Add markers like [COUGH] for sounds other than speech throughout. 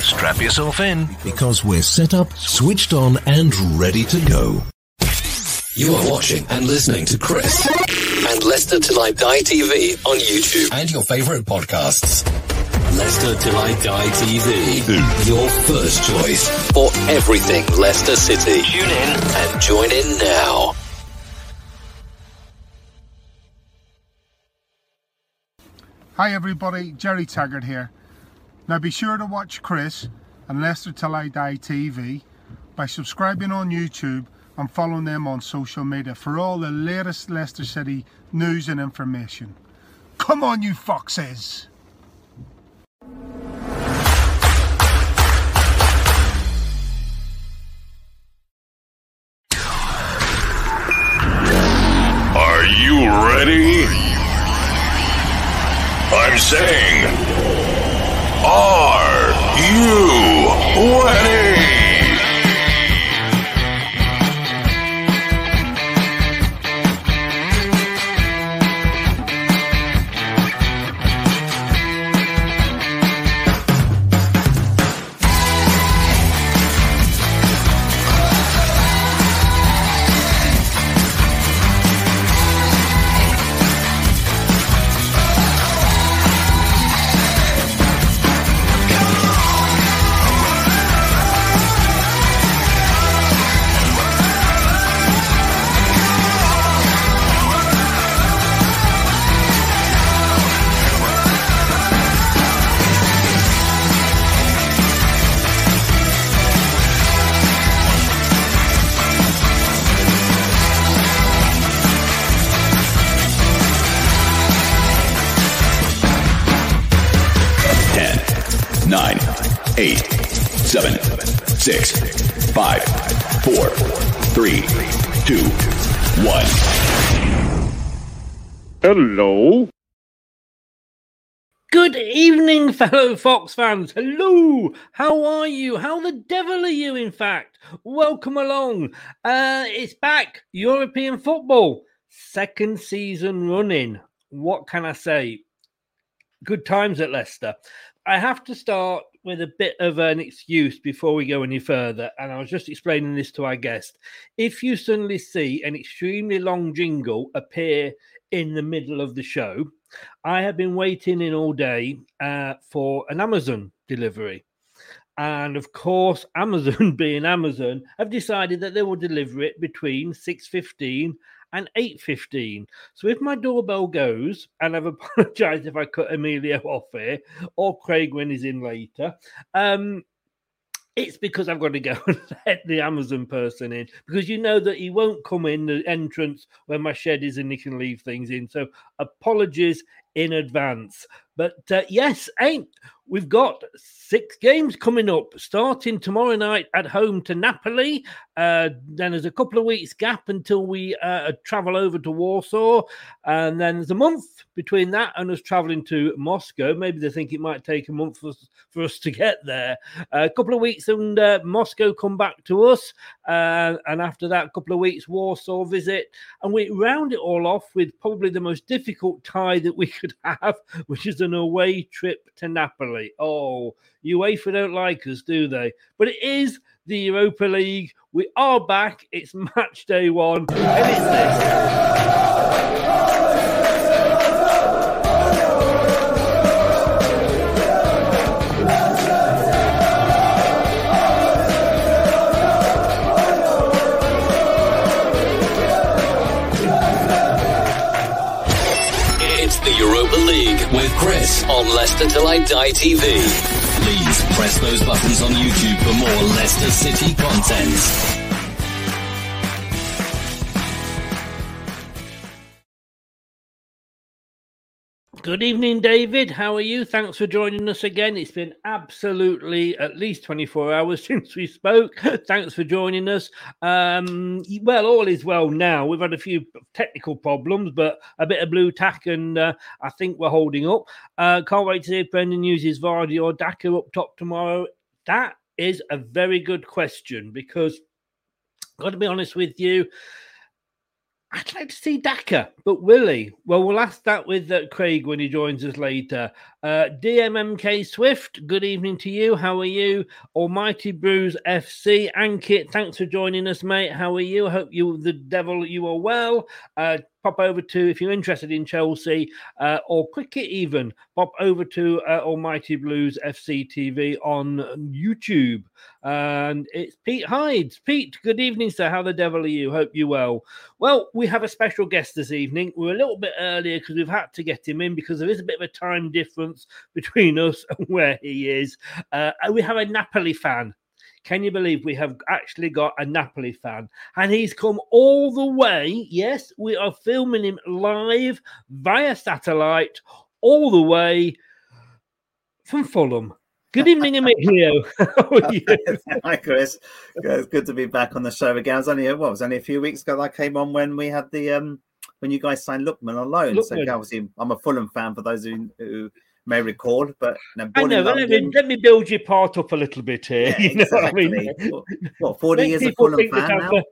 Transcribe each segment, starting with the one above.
Strap yourself in because we're set up, switched on, and ready to go. You are watching and listening to Chris and Leicester Till I Die TV on YouTube and your favorite podcasts. Leicester Till I Die TV, your first choice for everything Leicester City. Tune in and join in now. Hi everybody, Jerry Taggart here. Now be sure to watch Chris and Leicester Till I Die TV by subscribing on YouTube and following them on social media for all the latest Leicester City news and information. Come on you foxes! Are you ready? I'm saying, are you ready? Eight, seven, six, five, four, three, two, one. Hello. Good evening, fellow Fox fans. Hello. How are you? How the devil are you, in fact? Welcome along. Uh, it's back. European football. Second season running. What can I say? Good times at Leicester. I have to start with a bit of an excuse before we go any further. And I was just explaining this to our guest. If you suddenly see an extremely long jingle appear in the middle of the show, I have been waiting in all day uh, for an Amazon delivery. And of course, [LAUGHS] Amazon being Amazon, have decided that they will deliver it between 6.15 and 8.15. So if my doorbell goes, and I've [LAUGHS] apologized if I cut Emilio off here, or Craig when he's in later, um, it's because I've got to go [LAUGHS] and let the Amazon person in because you know that he won't come in the entrance when my shed is and he can leave things in. So apologies in advance. But uh, yes, ain't we've got six games coming up, starting tomorrow night at home to Napoli. Uh, then there's a couple of weeks gap until we uh, travel over to Warsaw, and then there's a month between that and us traveling to Moscow. Maybe they think it might take a month for, for us to get there. a couple of weeks and uh, Moscow come back to us, uh, and after that, a couple of weeks Warsaw visit, and we round it all off with probably the most difficult tie that we could have, which is an away trip to Napoli. Oh, UEFA don't like us, do they? But it is the Europa League. We are back. It's match day one, and it's this. Chris on Leicester Till I Die TV. Please press those buttons on YouTube for more Leicester City content. Good evening, David. How are you? Thanks for joining us again. It's been absolutely at least 24 hours [LAUGHS] since we spoke. Thanks for joining us. Um, well, all is well now. We've had a few technical problems, but a bit of Blu Tack, and uh, I think we're holding up. Uh, can't wait to see if Brendan uses Vardy or Daka up top tomorrow. That is a very good question because, got to be honest with you, I'd like to see Daka, but will he? Well, we'll ask that with uh, Craig when he joins us later. Uh, DMMK Swift, good evening to you. How are you? Almighty Blues FC, Ankit, thanks for joining us, mate. How are you? Hope you, the devil, you are well. Uh, pop over to if you're interested in Chelsea uh, or cricket even pop over to uh, Almighty Blues FC TV on YouTube and it's Pete Hydes. Pete, good evening, sir. How the devil are you? Hope you well. Well, we have a special guest this evening. We're a little bit earlier because we've had to get him in because there is a bit of a time difference between [LAUGHS] us and where he is. Uh, we have a Napoli fan can you believe we have actually got a Napoli fan? And he's come all the way. Yes, we are filming him live via satellite, all the way from Fulham. Good evening, Emilio. [LAUGHS] Hi, [LAUGHS] Chris. It's good to be back on the show again. I was only what was only a few weeks ago that I came on when we had the um when you guys signed Lookman on loan. Lookman. So obviously, I'm a Fulham fan for those who, who may recall. But you I know. Let, me, let me build your part up a little bit here. [LAUGHS] Yeah, you know exactly. what I mean? What, 40 years of Fulham fan now? A...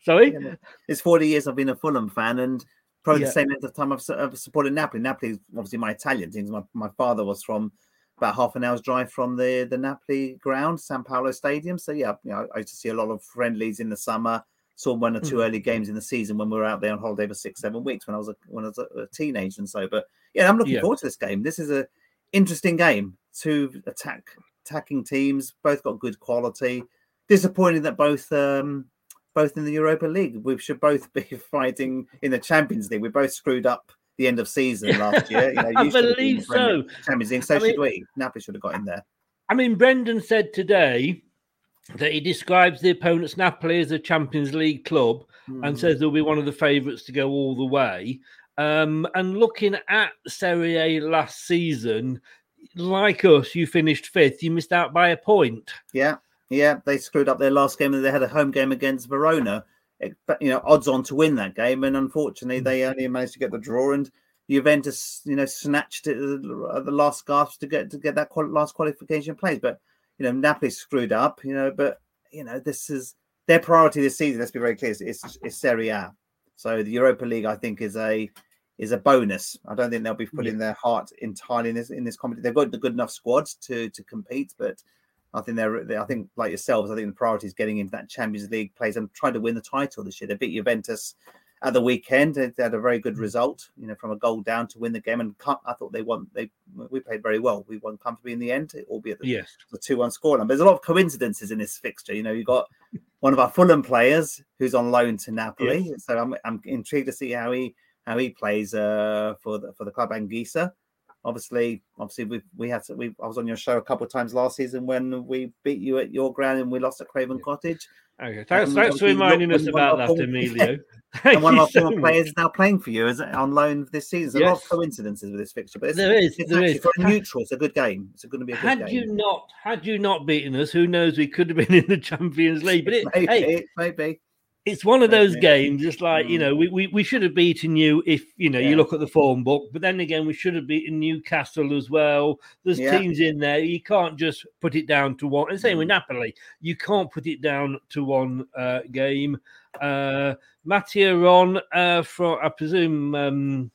Sorry? Yeah, it's 40 years I've been a Fulham fan and probably yeah. the same length of time I've, I've, supported Napoli. Napoli is obviously my Italian team. My, my father was from about half an hour's drive from the, the Napoli ground, San Paolo Stadium. So, yeah, you know, I used to see a lot of friendlies in the summer. Saw one or two mm. early games in the season when we were out there on holiday for six, seven weeks when I was a, when I was a, teenager and so. But yeah, I'm looking yeah. forward to this game. This is a interesting game. Two attack attacking teams, both got good quality. Disappointing that both um, both in the Europa League. We should both [LAUGHS] be fighting in the Champions League. We both screwed up the end of season last year. You know, [LAUGHS] I believe so. Champions League. So I should we. Napoli should have got in there. I mean, Brendan said today that he describes the opponents Napoli as a Champions League club mm. and hmm. says they'll be one of the favourites to go all the way. Um, and looking at Serie A last season, like us, you finished fifth. You missed out by a point. Yeah, yeah, they screwed up their last game and they had a home game against Verona. You know, odds on to win that game, and unfortunately, hmm. they only managed to get the draw. And Juventus, you know, snatched it at the last gasp to get to get that last qualification place. But you know, Napoli screwed up. You know, but you know, this is their priority this season. Let's be very clear: it's, it's Serie A. So the Europa League, I think, is a is a bonus. I don't think they'll be putting yeah. their heart entirely in this in this competition. They've got the good enough squads to to compete, but I think they're, they, I think like yourselves, I think the priority is getting into that Champions League place and trying to win the title this year. They beat Juventus at the weekend. They, had a very good mm. result, you know, from a goal down to win the game. And I thought they won. They we played very well. We won comfortably in the end, albeit the, yes. the two one scoreline. There's a lot of coincidences in this fixture. You know, you got one of our Fulham players who's on loan to Napoli, yes. so I'm I'm intrigued to see how he how he plays uh, for the for the club Anguissa. Obviously, obviously we we had to, we I was on your show a couple of times last season when we beat you at your ground and we lost at Craven Cottage. Okay, thanks, thanks for reminding us about that, Emilio. [LAUGHS] [LAUGHS] and one of our former so players is now playing for you as on loan this season. Yes. A lot of coincidences with this fixture, but there is. It's there is. Neutral, it's a good game. It's going to be a good had game. you not, had you not beaten us, who knows? We could have been [LAUGHS] in the Champions League. But it, maybe, hey, maybe it's one of those games, just like you know, mm. we, we, we should have beaten you if you know yeah. you look at the form book, but then again, we should have beaten Newcastle as well. There's yeah. teams in there, you can't just put it down to one. And same with mm. Napoli, you can't put it down to one uh, game. Uh, Mattia Ron, uh, from I presume um,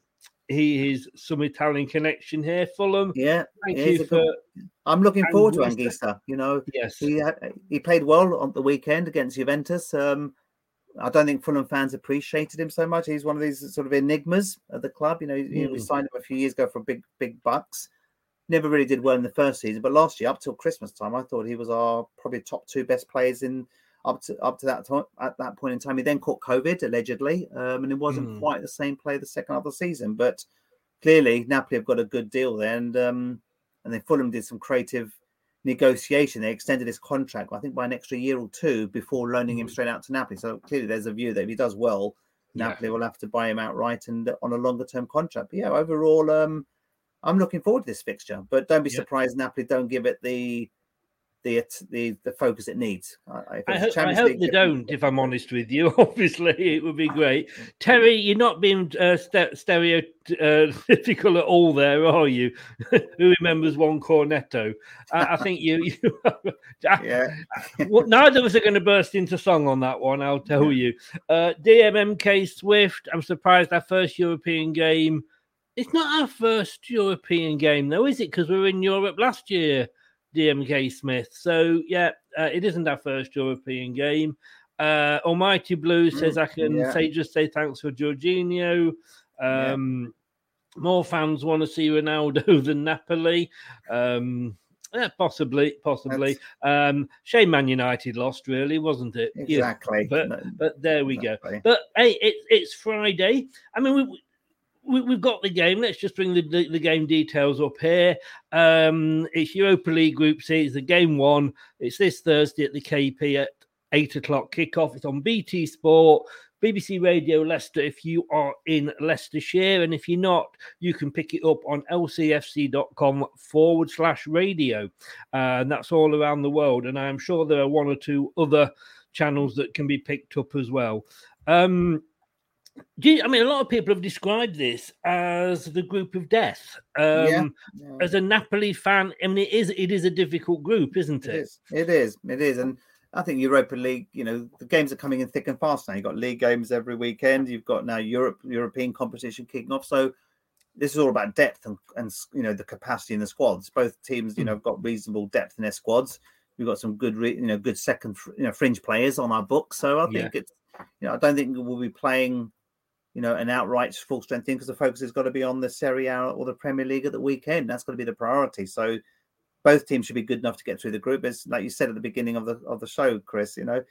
he is some Italian connection here, Fulham. Yeah, thank you for. Good... I'm looking forward to Anguissa. You know, yes, he he played well on the weekend against Juventus. Um, I don't think Fulham fans appreciated him so much. He's one of these sort of enigmas at the club. You know, mm. we signed him a few years ago for big, big bucks. Never really did well in the first season, but last year, up till Christmas time, I thought he was our probably top two best players in up to up to that time. At that point in time, he then caught COVID allegedly, um, and it wasn't mm. quite the same play the second half of the season. But clearly Napoli have got a good deal there, and um, and then Fulham did some creative negotiation. They extended his contract, I think, by an extra year or two before loaning him straight out to Napoli. So clearly, there's a view that if he does well, Yeah. Napoli will have to buy him outright and uh, on a longer term contract. But yeah, overall, um, I'm looking forward to this fixture. But don't be Yeah. surprised Napoli don't give it the the the, the focus it needs. I, I hope, I hope League, they don't. If I'm honest with you. [LAUGHS] Obviously, it would be great. [LAUGHS] Terry, you're not being uh, st- stereotypical [LAUGHS] at all there, are you? Who remembers one Cornetto? I, I think you. you Yeah. well, neither of us are going to burst into song on that one, I'll tell you. Uh, DMMK Swift, I'm surprised our first European game. It's not our first European game, though, is it? Because we were in Europe last year, DMK Smith. So, yeah, uh, it isn't our first European game. Uh, Almighty Blue says, I can yeah. say just say thanks for Jorginho. Um, More fans want to see Ronaldo [LAUGHS] than Napoli. Um, yeah, possibly, possibly. Um, shame Man United lost, really, wasn't it? Yeah, Exactly. but but there we exactly. go. But hey, it, it's Friday. I mean, we, we we've got the game. Let's just bring the, the, the game details up here. Um, it's Europa League Group C. It's the game one. It's this Thursday at the KP at eight o'clock kickoff. It's on BT Sport. BBC Radio Leicester if you are in Leicestershire. And if you're not, you can pick it up on lcfc.com forward slash radio. Uh, and that's all around the world. And I'm sure there are one or two other channels that can be picked up as well. Um, do you, I mean, a lot of people have described this as the group of death. Um, Yeah, yeah. As a Napoli fan, I mean, it is it is a difficult group, isn't It it? is. It is. It is. And I think Europa League, you know, the games are coming in thick and fast now. You've got league games every weekend. You've got now Europe European competition kicking off. So this is all about depth and, and you know the capacity in the squads. Both teams, you know, have got reasonable depth in their squads. We've got some good, you know, good second, you know, fringe players on our books. So I think Yeah. it's, you know, I don't think we'll be playing, you know, an outright full strength team because the focus has got to be on the Serie A or the Premier League at the weekend. That's got to be the priority. So both teams should be good enough to get through the group. As like you said at the beginning of the of the show, Chris, you know,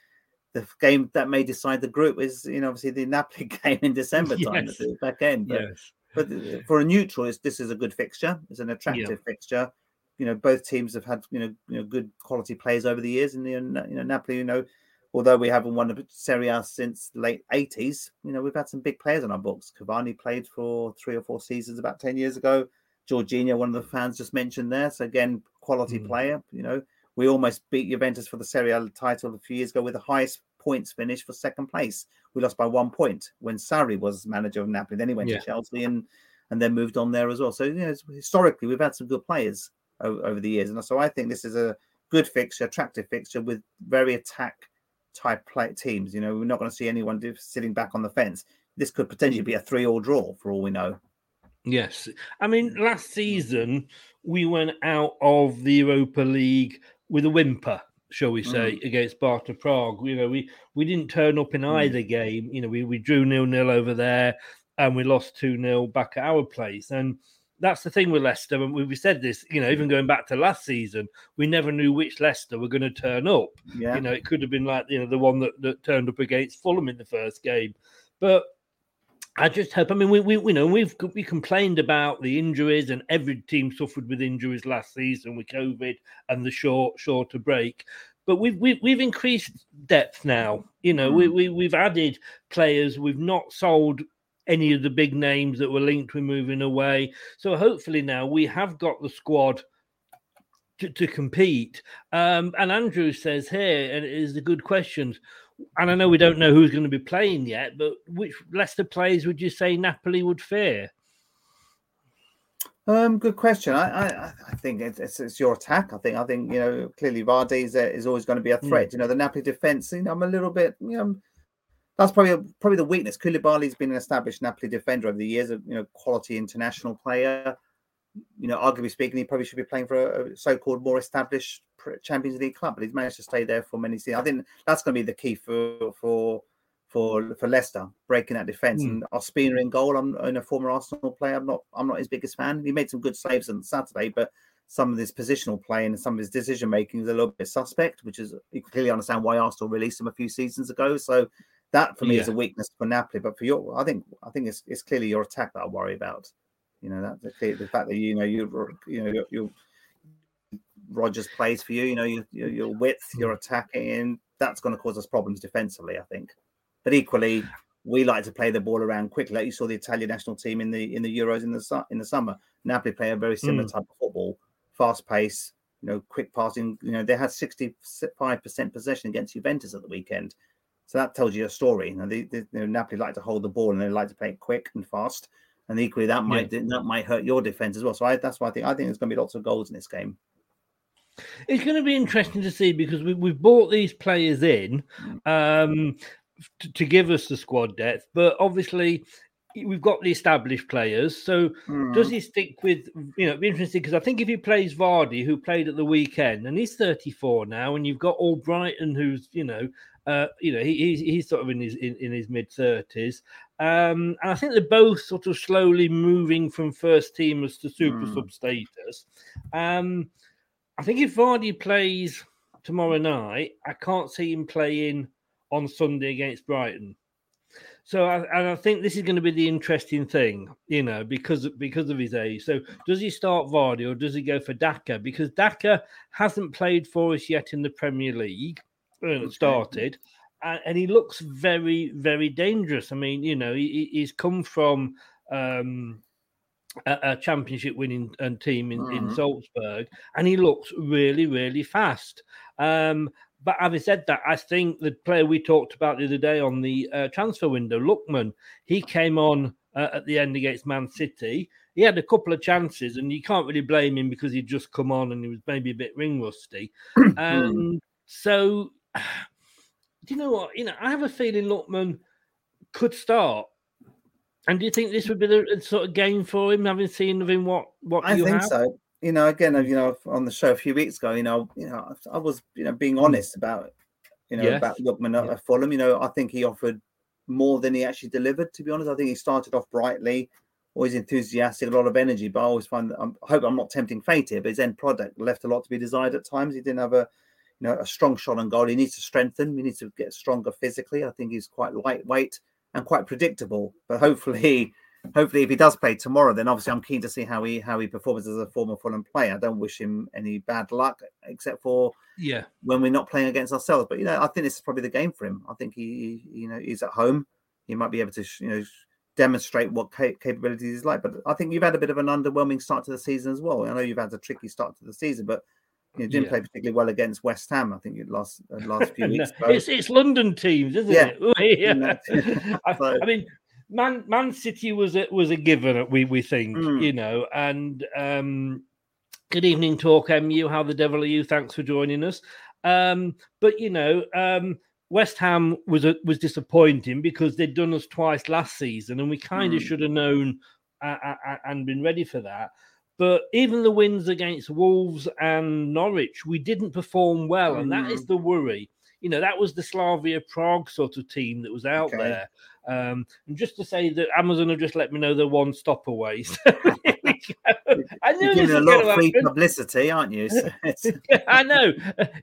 the game that may decide the group is, you know, obviously the Napoli [LAUGHS] game in December [LAUGHS] time Yes. at the back end. But, Yes. but uh, for a neutral, it's, this is a good fixture. It's an attractive fixture. You know, both teams have had you know you know good quality players over the years, and you know Napoli, you know, although we haven't won a Serie A since the late eighties, you know, we've had some big players on our books. Cavani played for three or four seasons about ten years ago. Jorginho, one of the fans just mentioned there. So again, quality Mm. player. You know, we almost beat Juventus for the Serie A title a few years ago with the highest points finish for second place. We lost by one point when Sarri was manager of Napoli. Then he went Yeah. to Chelsea and and then moved on there as well. So you know, historically, we've had some good players o- over the years, and so I think this is a good fixture, attractive fixture with very attack type play teams. You know, we're not going to see anyone do, sitting back on the fence. This could potentially be a three-all draw for all we know. Yes. I mean, mm. last season we went out of the Europa League with a whimper, shall we say, mm. against Sparta Prague. You know, we we didn't turn up in mm. either game. You know, we, we drew nil nil over there and we lost 2 0 back at our place. And that's the thing with Leicester. And we we said this, you know, even going back to last season, we never knew which Leicester were going to turn up. Yeah. You know, it could have been like, you know, the one that, that turned up against Fulham in the first game. But I just hope. I mean, we, we, we know we've we complained about the injuries, and every team suffered with injuries last season with COVID and the short shorter break. But we've we've, we've increased depth now. You know, we, mm. we we've added players. We've not sold any of the big names that were linked with moving away. So hopefully now we have got the squad to, to compete. Um, and Andrew says here, and it is the good questions. And I know we don't know who's going to be playing yet, but which Leicester players would you say Napoli would fear? Um, good question. I I, I think it's, it's, it's your attack. I think I think you know clearly Vardy is, is always going to be a threat. You know the Napoli defense. You know I'm a little bit. You know that's probably probably the weakness. Koulibaly's been an established Napoli defender over the years. A you know quality international player. You know, arguably speaking, he probably should be playing for a, so-called more established Champions League club, but he's managed to stay there for many seasons. I think that's going to be the key for for for for Leicester breaking that defense. Mm. And Ospina in goal. I'm, a former Arsenal player. I'm not I'm not his biggest fan. He made some good saves on Saturday, but some of his positional play and some of his decision making is a little bit suspect, which is you can clearly understand why Arsenal released him a few seasons ago. So that for me is a weakness for Napoli. But for your, I think I think it's it's clearly your attack that I worry about. You know that the, the fact that you know you you know your, your Rogers plays for you. You know your your, your width, your attacking, that's going to cause us problems defensively. I think, but equally. We like to play the ball around quickly. Like you saw the Italian national team in the in the Euros in the su- in the summer. Napoli play a very similar Mm. type of football, fast pace, you know, quick passing. You know, they had 65% possession against Juventus at the weekend. So that tells you a story. You know, they, they, you know, Napoli like to hold the ball and they like to play it quick and fast. And equally, that might that might hurt your defense as well. So I, that's why I think I think there's going to be lots of goals in this game. It's going to be interesting to see because we, we've brought these players in um, to, to give us the squad depth, but obviously we've got the established players. So does he stick with you know? It'd be interesting because I think if he plays Vardy, who played at the weekend, and he's 34 now, and you've got Albrighton, who's you know. Uh, you know, he, he's, he's sort of in his in, in his mid thirties, um, and I think they're both sort of slowly moving from first teamers to super Mm. sub status. Um, I think if Vardy plays tomorrow night, I can't see him playing on Sunday against Brighton. So I, and I think this is going to be the interesting thing, you know, because because of his age. So does he start Vardy or does he go for Daka? Because Daka hasn't played for us yet in the Premier League. Started, and, and he looks very very dangerous. I mean, you know, he, he- he's come from. Um, a, a championship winning uh, team in, in Mhm. Salzburg, and he looks really, really fast. Um, but having said that, I think the player we talked about the other day on the uh, transfer window, Lookman, he came on uh, at the end against Man City. He had a couple of chances, and you can't really blame him because he'd just come on and he was maybe a bit ring rusty. [CLEARS THROAT] um, so, [SIGHS] do you know what? You know, I have a feeling Lookman could start. And do you think this would be the sort of game for him, having seen of him what what I you think have? so. You know, again, you know, on the show a few weeks ago, you know, you know, I was, you know, being hmm. honest about, you know, Yes. about Lookman at, at Fulham. You know, I think he offered more than he actually delivered. To be honest, I think he started off brightly, always enthusiastic, a lot of energy. But I always find that I'm, I hope I'm not tempting fate here. But his end product left a lot to be desired at times. He didn't have a, you know, a strong shot on goal. He needs to strengthen. He needs to get stronger physically. I think he's quite lightweight and quite predictable. But hopefully, [LAUGHS] hopefully, if he does play tomorrow, then obviously I'm keen to see how he how he performs as a former Fulham player. I don't wish him any bad luck, except for Yeah. when we're not playing against ourselves. But you know, I think this is probably the game for him. I think he, he you know, he's at home. He might be able to, you know, demonstrate what ca- capabilities he's like. But I think you've had a bit of an underwhelming start to the season as well. I know you've had a tricky start to the season, but you didn't Yeah. play particularly well against West Ham. I think it last uh, [LAUGHS] last few weeks. ago. it's it's London teams, isn't Yeah. it? [LAUGHS] Yeah. [LAUGHS] I, so- I mean, Man Man City was a, was a given. We we think, Mm. you know, and um, good evening, Talk MU. How the devil are you? Thanks for joining us. Um, but you know, um, West Ham was a, was disappointing because they'd done us twice last season, and we kind of Mm. should have known uh, uh, uh, and been ready for that. But even the wins against Wolves and Norwich, we didn't perform well, and that is the worry. You know, that was the Slavia Prague sort of team that was out Okay. there. Um, and just to say that Amazon have just let me know they're one stop away. So, [LAUGHS] [LAUGHS] [LAUGHS] I knew You're this giving a lot of free happen. publicity, aren't you? So [LAUGHS] [LAUGHS] I know.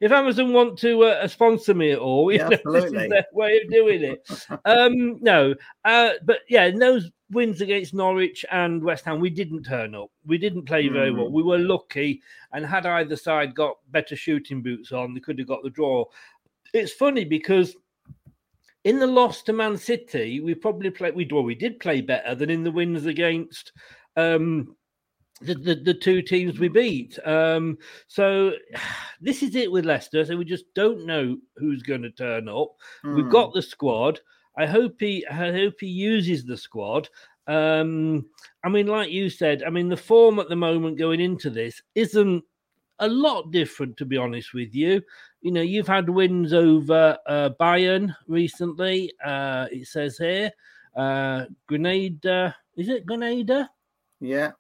If Amazon want to uh, sponsor me at all, you Yeah, know, this absolutely. is their way of doing it. um, no, uh, but yeah, in those wins against Norwich and West Ham, we didn't turn up. We didn't play very well. Mm. We were lucky, and had either side got better shooting boots on, they could have got the draw. It's funny because in the loss to Man City, we probably played. We well, we did play better than in the wins against. Um, the, the, the two teams we beat. Um, so [SIGHS] this is it with Leicester. So we just don't know who's going to turn up. We've Mm. got the squad. I hope he I hope he uses the squad. Um, I mean, like you said, I mean the form at the moment going into this isn't a lot different, to be honest with you. You know, you've had wins over uh, Bayern recently. Uh, it says here, uh, Grenada. Is it Grenada? yeah,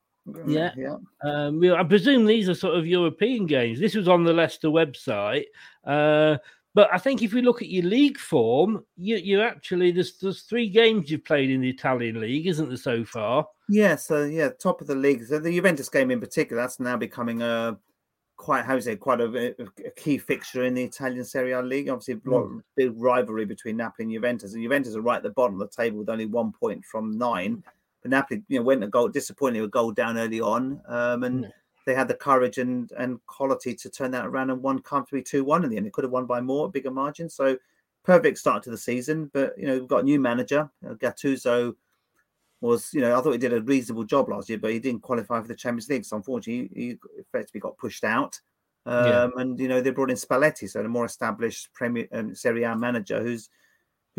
Yeah. yeah. Um, I presume these are sort of European games. This was on the Leicester website. Uh, but I think if we look at your league form, you you actually there's there's three games you've played in the Italian league, isn't there so far? Yeah, so yeah, top of the league. So the Juventus game in particular, that's now becoming a quite how to say quite a, a key fixture in the Italian Serie A league. Obviously, a lot of big rivalry between Napoli and Juventus, and Juventus are right at the bottom of the table with only one point from nine. But Napoli, you know, went a goal disappointingly a goal down early on, um, and Mm. they had the courage and and quality to turn that around and won comfortably two one in the end. They could have won by more, a bigger margin. So perfect start to the season. But you know, we've got a new manager, Gattuso. Was you know I thought he did a reasonable job last year, but he didn't qualify for the Champions League. So unfortunately, he, he effectively got pushed out. Um, Yeah. And you know they brought in Spalletti, so the more established Premier um, Serie A manager who's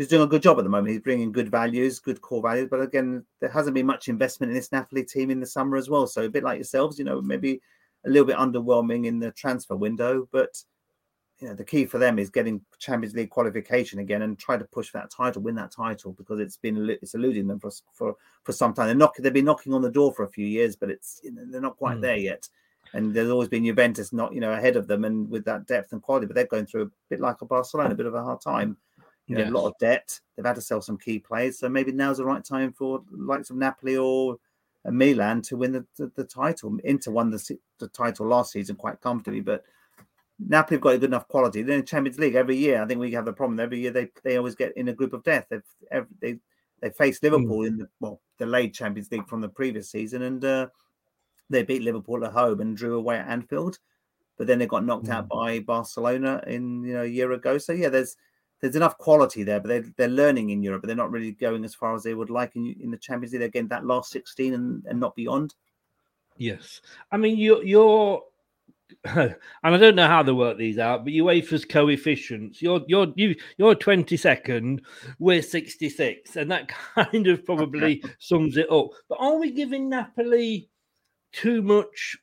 who's doing a good job at the moment. He's bringing good values, good core values. But again, there hasn't been much investment in this Napoli team in the summer as well. So a bit like yourselves, you know, maybe a little bit underwhelming in the transfer window. But you know, the key for them is getting Champions League qualification again and try to push for that title, win that title because it's been it's eluding them for for for some time. They're knock, they've been knocking on the door for a few years, but it's you know, they're not quite Mm. there yet. And there's always been Juventus not you know ahead of them and with that depth and quality, but they're going through a bit like a Barcelona, a bit of a hard time. You know, a lot of debt. They've had to sell some key players, so maybe now's the right time for the likes of Napoli or uh, Milan to win the, the, the title. Inter won the, the title last season quite comfortably, but Napoli have got a good enough quality. They're in Champions League every year. I think we have the problem. Every year they they always get in a group of death. They've every, they they faced Liverpool in the well delayed Champions League from the previous season, and uh, they beat Liverpool at home and drew away at Anfield. But then they got knocked out by Barcelona in you know a year ago. So yeah, there's there's enough quality there, but they're they're learning in Europe, but they're not really going as far as they would like in in the Champions League. They're Again, that last 16 and, and not beyond. Yes, I mean you're you're, [LAUGHS] and I don't know how they work these out, but UEFA's coefficients. You're you're you you're twenty second, we're sixty six, and that [LAUGHS] kind of probably sums it up. But are we giving Napoli too much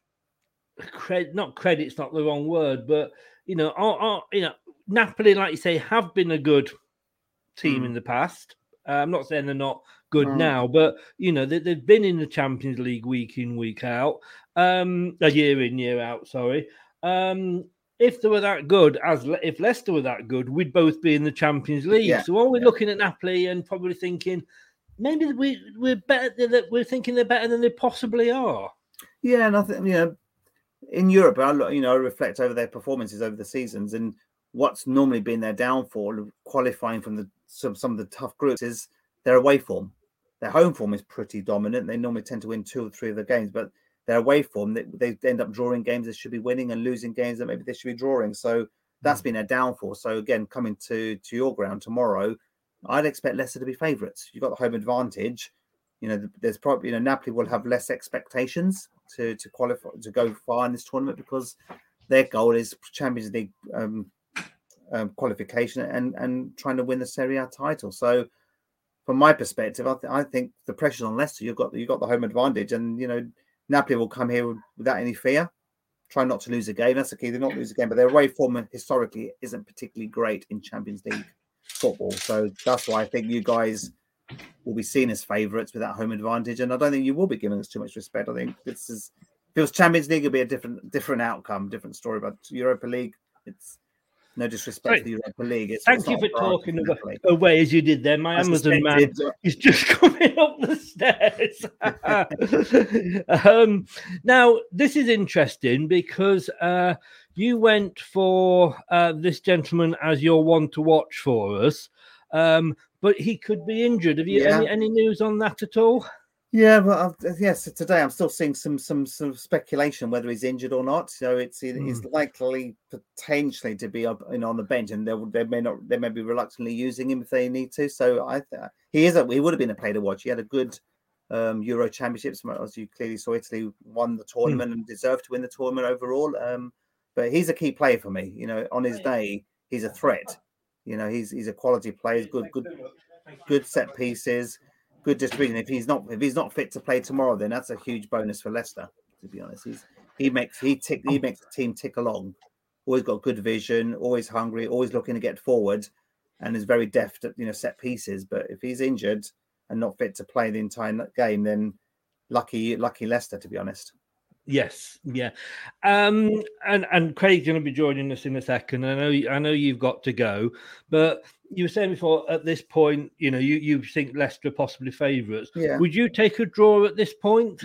credit? Not credit's not the wrong word, but you know, are, are you know Napoli, like you say, have been a good team in the past. Uh, I'm not saying they're not good Mm. now, but you know they, they've been in the Champions League week in week out, um, a year in year out. Sorry. Um, if they were that good, as Le- if Leicester were that good, we'd both be in the Champions League. Yeah, So are we looking at Napoli and probably thinking maybe we we're better than we're thinking they're better than they possibly are? Yeah, and I think you know, in Europe, I look- you know I reflect over their performances over the seasons, and what's normally been their downfall, of qualifying from the some some of the tough groups, is their away form. Their home form is pretty dominant. They normally tend to win two or three of the games, but their away form, they, they end up drawing games they should be winning and losing games that maybe they should be drawing. So that's been their downfall. So again, coming to to your ground tomorrow, I'd expect Leicester to be favourites. You've got the home advantage. You know, there's probably you know Napoli will have less expectations to to qualify to go far in this tournament because their goal is Champions League um, um, qualification and and trying to win the Serie A title. So, from my perspective, I, th- I think the pressure's on Leicester. You've got you've got the home advantage, and you know Napoli will come here without any fear. Try not to lose a game. That's the key. They're not lose a game, but their away form historically isn't particularly great in Champions League football. So that's why I think you guys will be seen as favourites with that home advantage, and I don't think you will be giving us too much respect. I think this is if it was Champions League, it'd be a different different outcome, different story. But Europa League, it's no disrespect Right. to the Europa League. It's, Thank you for talking Napoli. away as you did there. My I Amazon man is just [LAUGHS] coming up the stairs. [LAUGHS] um, now, this is interesting because uh, you went for uh, this gentleman as your one to watch for us, um, but he could be injured. Have you Yeah. any, any news on that at all? Yeah, but I've, yes, today I'm still seeing some some some speculation whether he's injured or not. So it's he- he's likely potentially to be up know, on the bench, and they they may not they may be reluctantly using him if they need to. So I th- he is a, he would have been a player to watch. He had a good um, Euro Championships, as you clearly saw. Italy won the tournament and deserved to win the tournament overall. Um, but he's a key player for me. You know, on his day, he's a threat. You know, he's he's a quality player. He's good, good, good set pieces, good distribution. If he's not if he's not fit to play tomorrow, then that's a huge bonus for Leicester. To be honest, he's he makes he tick he makes the team tick along. Always got good vision, always hungry, always looking to get forward, and is very deft at you know set pieces. But if he's injured and not fit to play the entire game, then lucky lucky Leicester. To be honest. Yes, yeah, um, and and Craig's going to be joining us in a second. I know, I know you've got to go, but you were saying before at this point, you know, you you think Leicester are possibly favourites. Yeah. Would you take a draw at this point?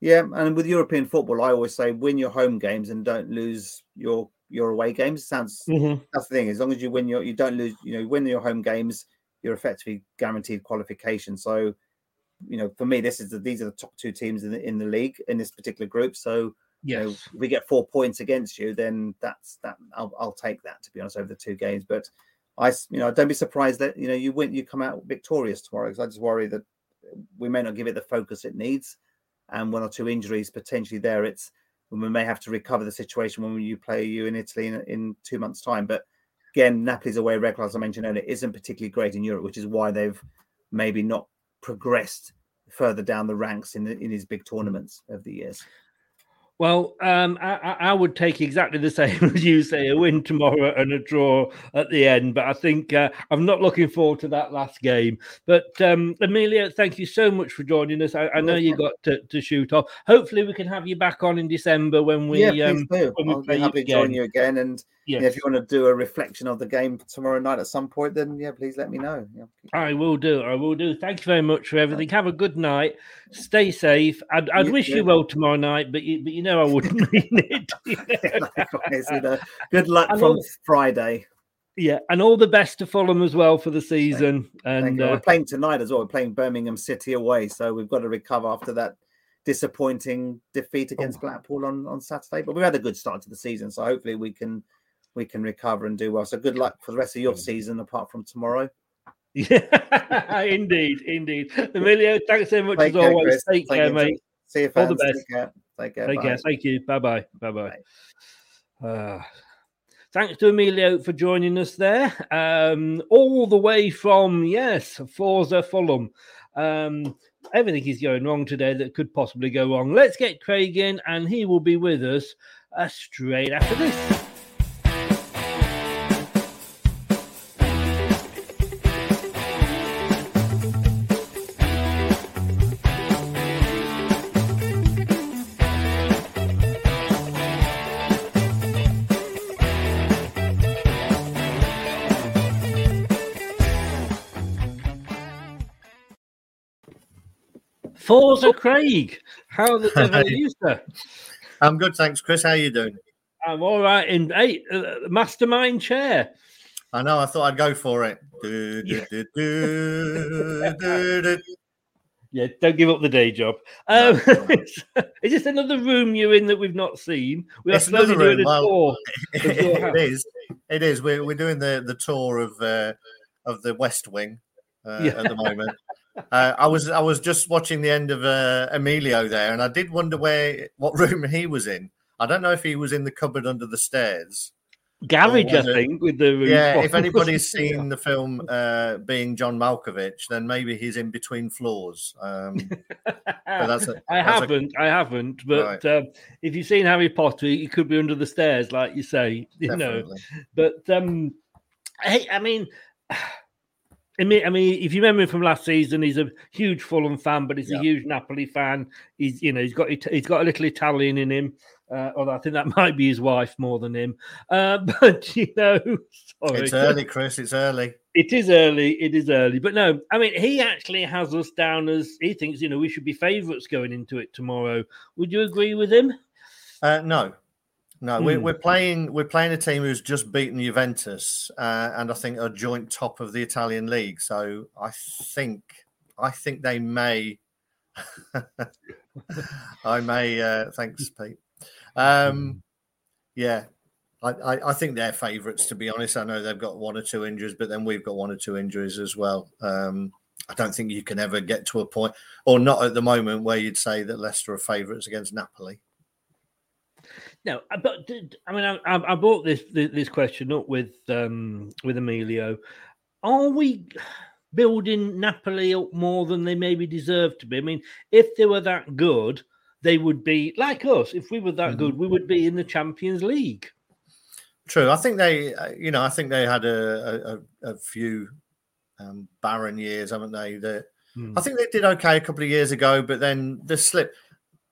Yeah, and with European football, I always say win your home games and don't lose your your away games. Sounds Mhm. that's the thing. As long as you win your, you don't lose. You know, win your home games, you're effectively guaranteed qualification. So you know, for me, this is the, these are the top two teams in the in the league in this particular group. So you know, if we get four points against you, then that's that. I'll, I'll take that to be honest over the two games. But I, you know, don't be surprised that you know you win, you come out victorious tomorrow. Because I just worry that we may not give it the focus it needs, and one or two injuries potentially there. It's when we may have to recover the situation when you play you in Italy in, in two months' time. But again, Napoli's away record, as I mentioned earlier, isn't particularly great in Europe, which is why they've maybe not progressed further down the ranks in the, in these big tournaments over the years. Well, um, I, I would take exactly the [LAUGHS] same as you say, a win tomorrow and a draw at the end. But I think uh, I'm not looking forward to that last game. But um, Emilio, thank you so much for joining us. I, I know you got to, to shoot off. Hopefully, we can have you back on in December when we yeah, um, when we I'll play be you happy to join you again. And know, if you want to do a reflection of the game tomorrow night at some point, then yeah, please let me know. Yeah. I will do. I will do. Thank you very much for everything. Have a good night. Stay safe. I'd, I'd You wish you well tomorrow night, but you, but you know I [LAUGHS] wouldn't mean it. Likewise, you know, good luck And from all- Friday. yeah, and all the best to Fulham as well for the season. Thank And uh, We're playing tonight as well. We're playing Birmingham City away, so we've got to recover after that disappointing defeat Oh. against Blackpool on, on Saturday. But we had a good start to the season, so hopefully we can we can recover and do well. So good luck for the rest of your season, apart from tomorrow. Yeah, [LAUGHS] indeed, indeed. Emilio, thanks so much Take as care, always. Chris. Take Thank care, mate. See you, All the best. Take care. Take care. Take Bye. care. Thank you. Bye bye. Bye bye. Uh, thanks to Emilio for joining us there. Um, all the way from, yes, Forza Fulham. Um, everything is going wrong today that could possibly go wrong. Let's get Craig in, and he will be with us uh, straight after this. Forza Craig, how the [LAUGHS] devil are you, sir? I'm good, thanks, Chris. How are you doing? I'm all right in hey, uh, mastermind chair. I know. I thought I'd go for it. Do, do, do, do. Yeah, don't give up the day job. Um, [LAUGHS] is this another room you're in that we've not seen? We are slowly another doing a Well, tour. [LAUGHS] of your house. it is. It is. We're we're doing the the tour of uh, of the West Wing uh, Yeah. at the moment. Uh, I was I was just watching the end of uh, Emilio there, and I did wonder where what room he was in. I don't know if he was in the cupboard under the stairs. Garage, I think, with the yeah. If [LAUGHS] anybody's seen the film, uh, being John Malkovich, then maybe he's in between floors. Um, but that's a, [LAUGHS] I that's haven't, I haven't. But um, if you've seen Harry Potter, he could be under the stairs, like you say, [LAUGHS] you Definitely. know. But um, hey, I mean, I mean, I mean, if you remember him from last season, he's a huge Fulham fan, but he's Yeah. a huge Napoli fan. He's, you know, he's got he's got a little Italian in him. Uh, although I think that [LAUGHS] might be his wife more than him. Uh, [LAUGHS] but you know, sorry. It's early, Chris. It's early. It is early. It is early. But no, I mean, he actually has us down as he thinks, you know, we should be favourites going into it tomorrow. Would you agree with him? Uh, no, no, we're, Hmm. we're playing we're playing a team who's just beaten Juventus, uh, and I think are joint top of the Italian league. So I think I think they may. [LAUGHS] I may. Uh, thanks, Pete. Um, yeah, I, I, I think they're favourites. To be honest, I know they've got one or two injuries, but then we've got one or two injuries as well. Um, I don't think you can ever get to a point, or not at the moment, where you'd say that Leicester are favourites against Napoli. No, uh, but I mean, I, I I brought this this question up with um with Emilio. Are we building Napoli up more than they maybe deserve to be? I mean, if they were that good, they would be like us. If we were that Mm-hmm. good, we would be in the Champions League. True. I think they, uh, you know, I think they had a a, a few um, barren years, haven't they? That I think they did okay a couple of years ago, but then the slip.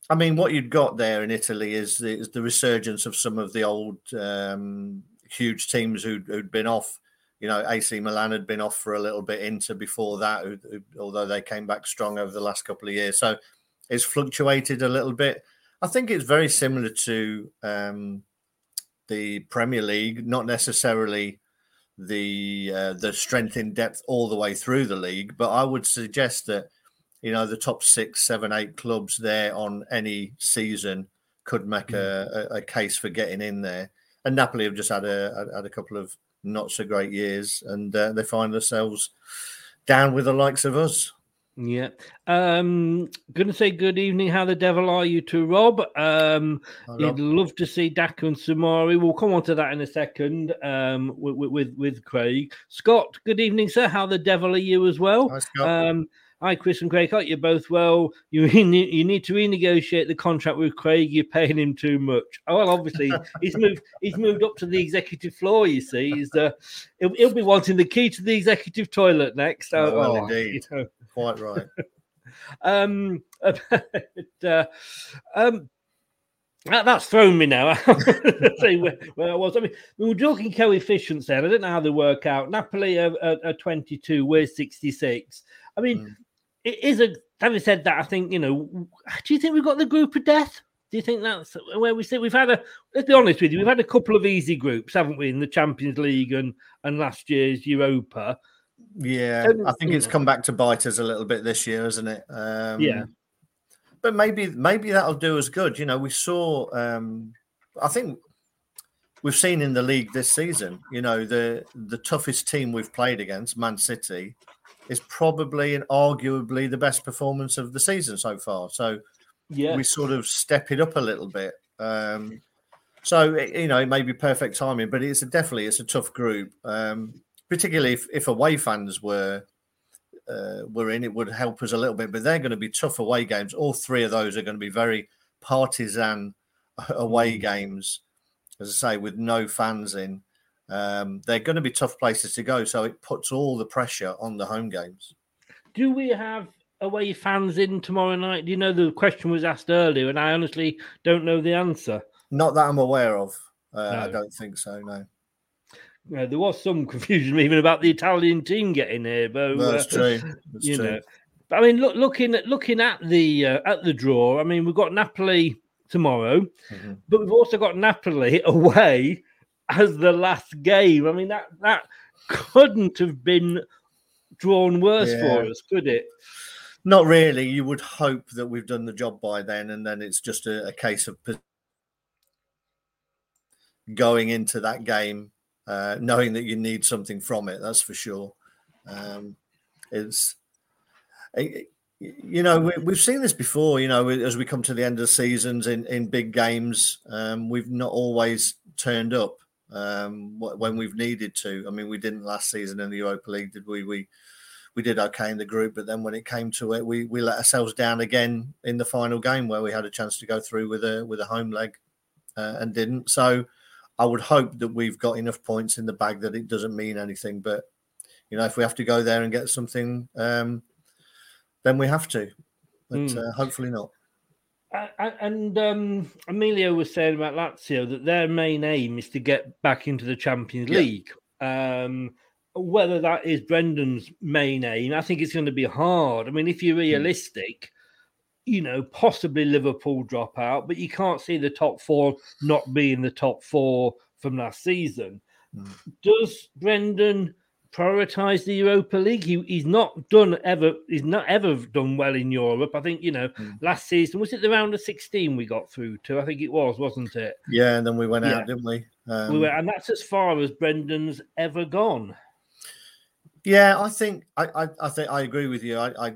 I mean, what you'd got there in Italy is the, is the resurgence of some of the old um, huge teams who'd, who'd been off. You know, AC Milan had been off for a little bit. Inter before that, who, who, although they came back strong over the last couple of years, so it's fluctuated a little bit. I think it's very similar to um, the Premier League, not necessarily the uh, the strength in depth all the way through the league, but I would suggest that you know the top six, seven, eight clubs there on any season could make a, a, a case for getting in there. And Napoli have just had a had a couple of not so great years, and uh, they find themselves down with the likes of us. Yeah. Um gonna say good evening. How the devil are you to Rob? Um he'd love to see Daka and Soumaré. We'll come on to that in a second. Um with with, with Craig. Scott, good evening, sir. How the devil are you as well? Hi, Scott. Um Hi, Chris and Craig. Hope you're both well. You [LAUGHS] ne- you need to renegotiate the contract with Craig. You're paying him too much. Oh, well, obviously he's moved. He's moved up to the executive floor. You see, he's uh, he'll, he'll be wanting the key to the executive toilet next. Oh, Oh, well, oh, [LAUGHS] indeed. you know. Quite right. [LAUGHS] Um, but, uh, um, that, that's thrown me now. Say where, where I was. I mean, we were talking coefficients there. I don't know how they work out. Napoli are, are, are 22, we're 66. I mean, it is a. Having said that, I think you know. Do you think we've got the group of death? Do you think that's where we sit? We've had a. Let's be honest with you. We've had a couple of easy groups, haven't we, in the Champions League and and last year's Europa. Yeah, Um, I think it's come back to bite us a little bit this year, isn't it? Um, Yeah. but maybe maybe that'll do us good. You know, we saw. Um, I think we've seen in the league this season. You know, the the toughest team we've played against, Man City, is probably and arguably the best performance of the season so far. So Yeah. we sort of step it up a little bit. Um, so it- you know, it may be perfect timing, but it's a, definitely it's a tough group. Um, particularly if, if away fans were uh, were in, it would help us a little bit. But they're going to be tough away games. All three of those are going to be very partisan away games, as I say, with no fans in. Um, they're going to be tough places to go, so it puts all the pressure on the home games. Do we have away fans in tomorrow night? Do you know the question was asked earlier, and I honestly don't know the answer. Not that I'm aware of. Uh, I don't think so. No. You know, there was some [LAUGHS] confusion even about the Italian team getting here, but No, that's uh, true. [LAUGHS] That's you true. know, but I mean, look, looking at looking at the uh, at the draw. I mean, we've got Napoli tomorrow, Mm-hmm. but we've also got Napoli [LAUGHS] away as the last game. I mean, that that couldn't have been drawn worse for us, could it? Not really. You would hope that we've done the job by then, and then it's just a, a case of going into that game, uh, knowing that you need something from it. That's for sure. Um, it's, it- you know, we, we've seen this before. You know, as we come to the end of seasons in in big games, um, we've not always turned up um, when we've needed to. I mean, we didn't last season in the Europa League, did we? We we did okay in the group, but then when it came to it, we we let ourselves down again in the final game where we had a chance to go through with a with a home leg uh, and didn't. So I would hope that we've got enough points in the bag that it doesn't mean anything. But you know, if we have to go there and get something, um, then we have to. But Mm. uh, hopefully not. And um, Emilio was saying about Lazio that their main aim is to get back into the Champions Yeah. League. Um, whether that is Brendan's main aim, I think it's going to be hard. I mean, if you're realistic, you know, possibly Liverpool drop out, but you can't see the top four not being the top four from last season. Does Brendan prioritize the Europa League? He, he's not done ever. He's not ever done well in Europe. I think you know. Last season was it the round of sixteen we got through to? I think it was, wasn't it? Yeah, and then we went Yeah. out, didn't we? Um, we were, and that's as far as Brendan's ever gone. Yeah, I think I, I, I think I agree with you. I, I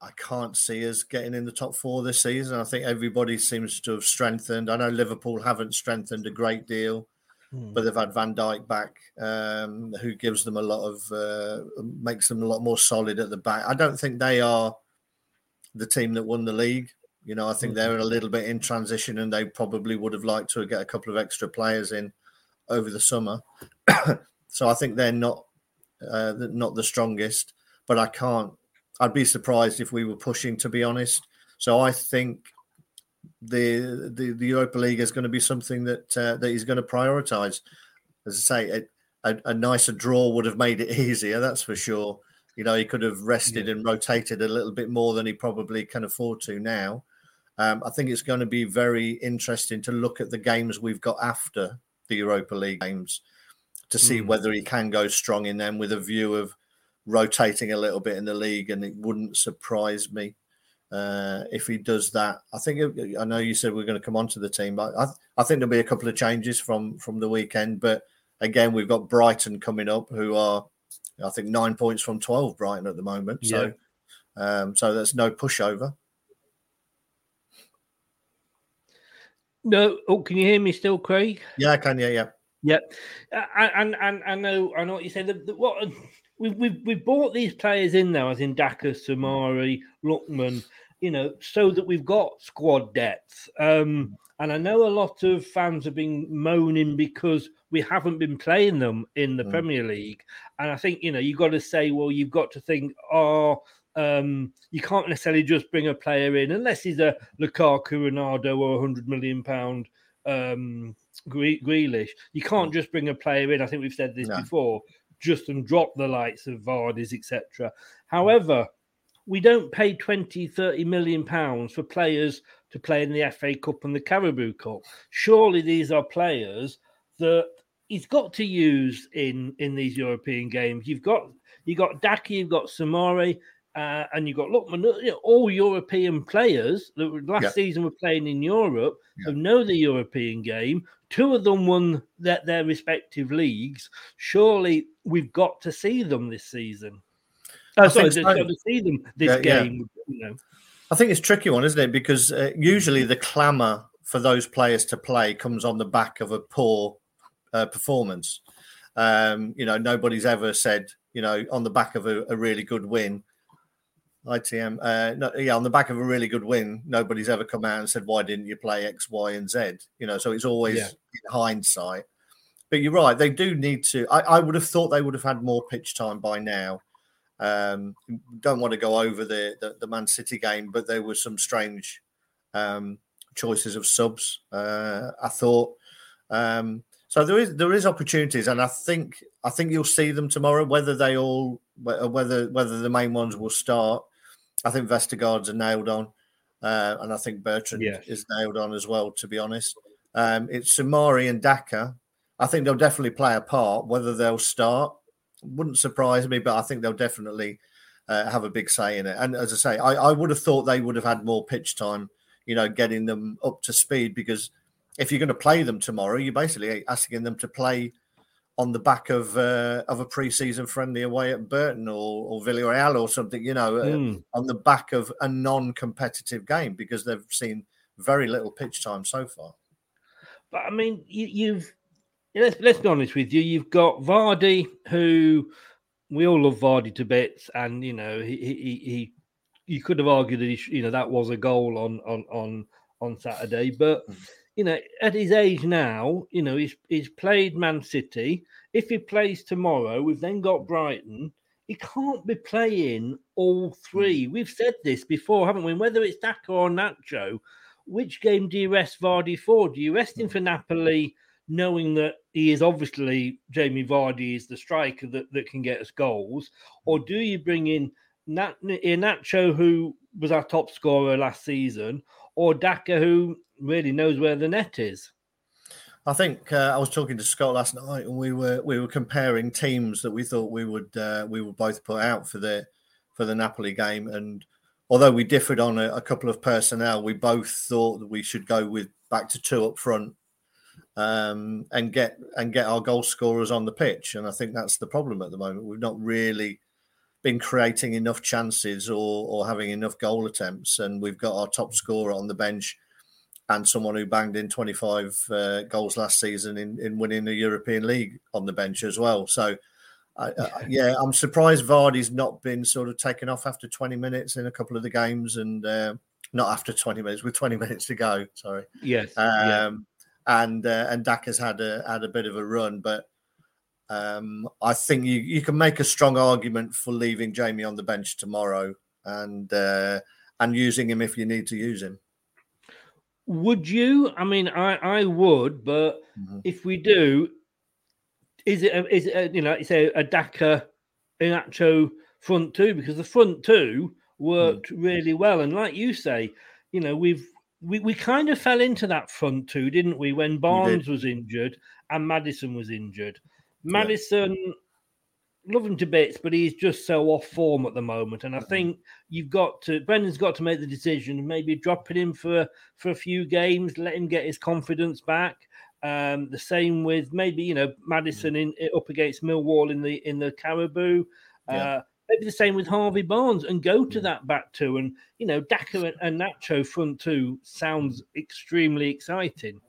I can't see us getting in the top four this season. I think everybody seems to have strengthened. I know Liverpool haven't strengthened a great deal, but they've had Van Dijk back, um, who gives them a lot of uh, makes them a lot more solid at the back. I don't think they are the team that won the league. You know, I think they're a little bit in transition, and they probably would have liked to get a couple of extra players in over the summer. [COUGHS] so I think they're not uh, not the strongest, but I can't. I'd be surprised if we were pushing, to be honest. So I think the the, the Europa League is going to be something that uh, that he's going to prioritise. As I say, a, a, a nicer draw would have made it [LAUGHS] easier. That's for sure. You know, he could have rested and rotated a little bit more than he probably can afford to now. Um, I think it's going to be very interesting to look at the games we've got after the Europa League games to see Mm. whether he can go strong in them with a view of rotating a little bit in the league, and it wouldn't surprise me uh, if he does that. I think I know you said we're going to come onto the team, but I, I think there'll be a couple of changes from from the weekend. But again, we've got Brighton coming up, who are I think nine points from twelve. Brighton at the moment, so um, so there's no pushover. No, oh, can you hear me still, Craig? Yeah, I can. Yeah, yeah. yeah. and and I know I know what you said. The, the, what we've we've we've bought these players in now, as in Daka, Soumaré, Lookman, you know, so that we've got squad depth. Um, and I know a lot of fans have been moaning because we haven't been playing them in the mm. Premier League. And I think you know you've got to say, well, you've got to think, oh. Um, you can't necessarily just bring a player in unless he's a Lukaku, Ronaldo, or a hundred million pound um, Grealish. You can't just bring a player in. I think we've said this no. before, just and drop the likes of Vardy's, etc. However, we don't pay 20, 30 million pounds for players to play in the FA Cup and the Carabao Cup. Surely these are players that he's got to use in in these European games. You've got you've got Daki, you've got Soumaré, uh, and you've got Lookman, you know, all European players that last yeah. season were playing in Europe yeah. who know the European game. Two of them won their, their respective leagues. Surely we've got to see them this season. Oh, sorry, so. to see them this yeah, game. You know. I think it's tricky one, isn't it? Because uh, usually the clamour for those players to play comes on the back of a poor uh, performance. Um, you know, nobody's ever said, you know, on the back of a, a really good win, ITM. Uh, no, yeah, on the back of a really good win, nobody's ever come out and said, "Why didn't you play X, Y, and Z?" You know, so it's always yeah. in hindsight. But you're right; they do need to. I, I, would have thought they would have had more pitch time by now. Um, don't want to go over the, the, the Man City game, but there were some strange um, choices of subs. Uh, I thought. Um, so there is there is opportunities, and I think I think you'll see them tomorrow. Whether they all whether whether the main ones will start, I think Vestergaard's are nailed on, uh, and I think Bertrand yes. is nailed on as well. To be honest, um, it's Soumaré and Daka. I think they'll definitely play a part. Whether they'll start wouldn't surprise me, but I think they'll definitely uh, have a big say in it. And as I say, I, I would have thought they would have had more pitch time. You know, getting them up to speed because if you're going to play them tomorrow, you're basically asking them to play on the back of uh, of a pre-season friendly away at Burton or, or Villarreal or something, you know, mm. on the back of a non-competitive game because they've seen very little pitch time so far. But I mean, you, have let's let's be honest with you. You've got Vardy, who we all love Vardy to bits, and you know he he he. You could have argued that he, you know that was a goal on on on on Saturday, but mm you know, at his age now, you know, he's he's played Man City. If he plays tomorrow, we've then got Brighton. He can't be playing all three. Hmm. We've said this before, haven't we? Whether it's Daka or Nacho, which game do you rest Vardy for? Do you rest him hmm. for Napoli, knowing that he is obviously Jamie Vardy is the striker that, that can get us goals, or do you bring in Nat- Nacho, who was our top scorer last season, or Daka, who really knows where the net is. I think uh, I was talking to Scott last night, and we were we were comparing teams that we thought we would uh, we would both put out for the for the Napoli game. And although we differed on a, a, couple of personnel, we both thought that we should go with back to two up front um, and get and get our goal scorers on the pitch. And I think that's the problem at the moment. We've not really been creating enough chances or or having enough goal attempts, and we've got our top scorer on the bench and someone who banged in 25 uh, goals last season in, in winning the European League on the bench as well. So, uh, yeah, I'm surprised Vardy's not been sort of taken off after 20 minutes in a couple of the games and uh, not after 20 minutes, with 20 [LAUGHS] minutes to go. Sorry. Yes. Um, yeah. And uh, and Daka's had a had a bit of a run, but um, I think you, you can make a strong argument for leaving Jamie on the bench tomorrow and uh, and using him if you need to use him. Would you? I mean, I I would, but mm-hmm. if we do, is it a, is it a, you know it's a, a Daka Iheanacho front two because the front two worked mm. really well, and like you say, you know we've we, we kind of fell into that front two, didn't we? When Barnes was injured and Maddison was injured, Maddison. Yeah. love him to bits, but he's just so off form at the moment. And I Mm-hmm. think you've got to Brendan's got to make the decision, maybe dropping him for for a few games, let him get his confidence back. Um, the same with maybe you know Maddison in up against Millwall in the in the Carabao. Yeah. Uh, maybe the same with Harvey Barnes and go to that back two. And you know, Daka and, and Nacho front two sounds extremely exciting.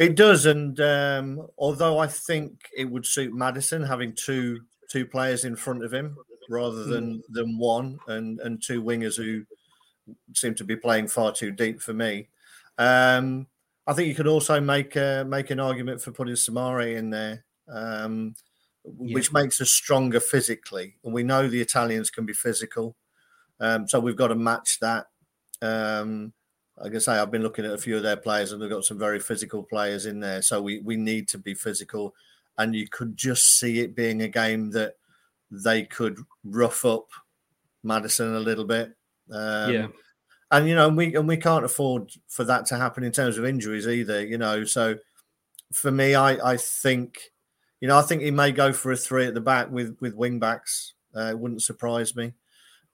It does, and um, although I think it would suit Maddison having two two players in front of him rather than than one, and and two wingers who seem to be playing far too deep for me. Um, I think you could also make a, make an argument for putting Soumaré in there, um, which makes us stronger physically, and we know the Italians can be physical, um, so we've got to match that. Um, like I say, I've been looking at a few of their players, and they've got some very physical players in there. So we we need to be physical, and you could just see it being a game that they could rough up Maddison a little bit. Um, Yeah. and you know, and we and we can't afford for that to happen in terms of injuries either. You know, so for me, I I think, you know, I think he may go for a three at the back with with wing backs. Uh, it wouldn't surprise me,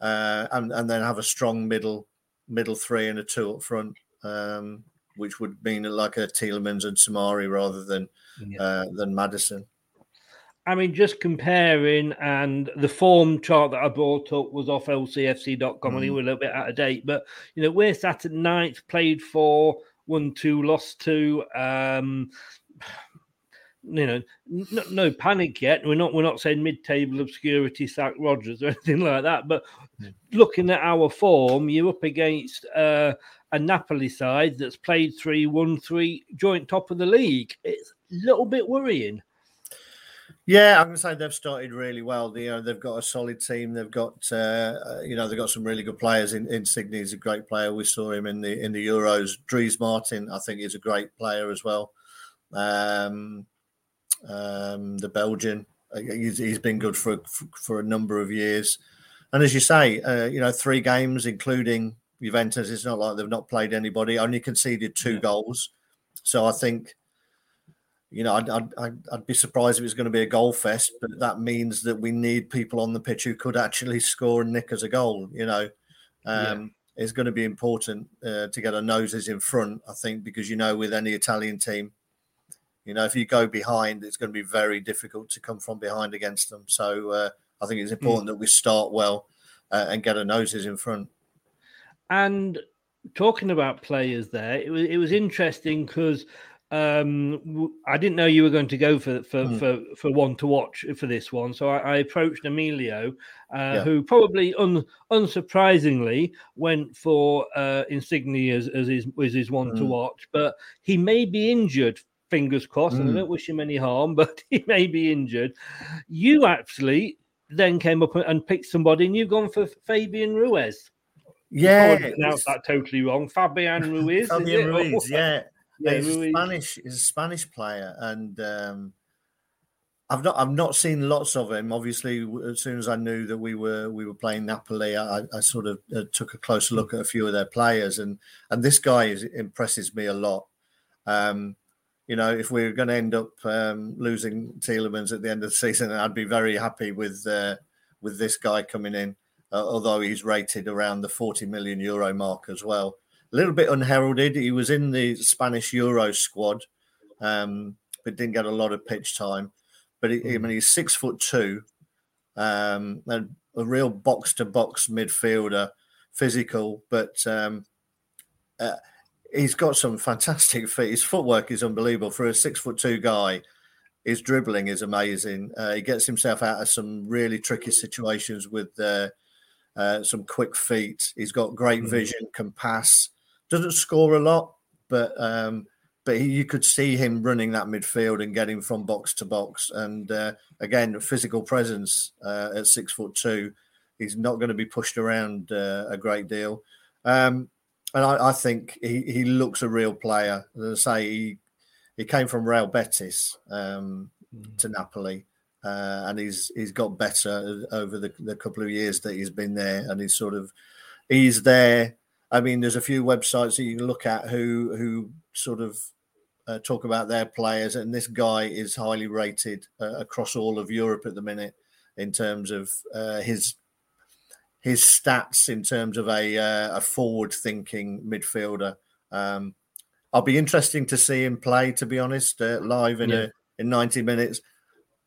uh, and and then have a strong middle middle three and a two up front, um, which would mean like a Tielemans and Soumaré rather than uh, than Maddison. I mean, just comparing, and the form chart that I brought up was off lcfc.com, and Mm. he was a little bit out of date. But, you know, we're sat at ninth, played four, won two, lost two. Um, you know, no, no panic yet. We're not we're not saying mid-table obscurity sack Rodgers or [LAUGHS] anything like that. But looking at our form, you're up against uh, a Napoli side that's played three, won three, joint top of the league. It's a little bit worrying. Yeah, I'm going to say they've started really well. You know, they've got a solid team. They've got, uh, uh, you know, they've got some really good players. In Insigne is a great player. We saw him in the in the Euros. Dries Mertens, I think, is a great player as well. Um, um, the Belgian, uh, he's, he's been good for, for a number of years. And as you say, uh, you know, three games, including Juventus. It's not like they've not played anybody. Only conceded two goals. So I think you know, I'd, I'd, I'd, be surprised if it's going to be a goal fest, but that means that we need people on the pitch who could actually score and nick us a goal. You know, um, it's going to be important uh, to get our noses in front, I think, because you know, with any Italian team, you know, if you go behind, it's going to be very difficult to come from behind against them. So uh, I think it's important that we start well uh, and get our noses in front. And talking about players there, it was it was interesting because um I didn't know you were going to go for for Mm. for, for one to watch for this one, so I, I approached Emilio, uh, Yeah. who probably un, unsurprisingly went for uh, Insigne as, as his was his one to Mm. watch, but he may be injured. Fingers crossed, and I Mm. don't wish him any harm, [LAUGHS] but he may be injured. You actually then came up and picked somebody, and you've gone for Fabian Ruiz. Yeah, I pronounced that totally wrong. Fabian [LAUGHS] Ruiz. Fabian? [LAUGHS] Ruiz, yeah. Yeah, he's Ruiz. Spanish. He's a Spanish player, and um, I've not I've not seen lots of him. Obviously, as soon as I knew that we were we were playing Napoli, I, I sort of uh, took a closer look at a few of their players, and and this guy is, impresses me a lot. Um, you know, if we are going to end up um, losing Tielemans at the end of the season, I'd be very happy with uh, with this guy coming in. Uh, although he's rated around the 40 million euro mark as well. A little bit unheralded. He was in the Spanish Euro squad, um, but didn't get a lot of pitch time. But he, I mean, he's six foot two, um, and a real box to box midfielder, physical, but um, uh, he's got some fantastic [LAUGHS] feet. His footwork is unbelievable for a six foot two guy. His dribbling is amazing. Uh, he gets himself out of some really tricky situations with uh, uh, some quick feet. He's got great vision, can pass. Doesn't score a lot, but um, but he, you could see him running that midfield and getting from box to box. And uh, again, physical presence uh, at six foot two. He's not going to be pushed around uh, a great deal. Um, and I, I think he, he looks a real player. As I say, he, he came from Real Betis um, to Napoli, uh, and he's he's got better over the, the couple of years that he's been there, and he's sort of he's there. I mean, there's a few websites that you can look at who who sort of uh, talk about their players, and this guy is highly rated uh, across all of Europe at the minute in terms of uh, his his stats in terms of a uh, a forward thinking midfielder. Um, I'll be interesting to see him play. To be honest, uh, live in Yeah. a in ninety minutes.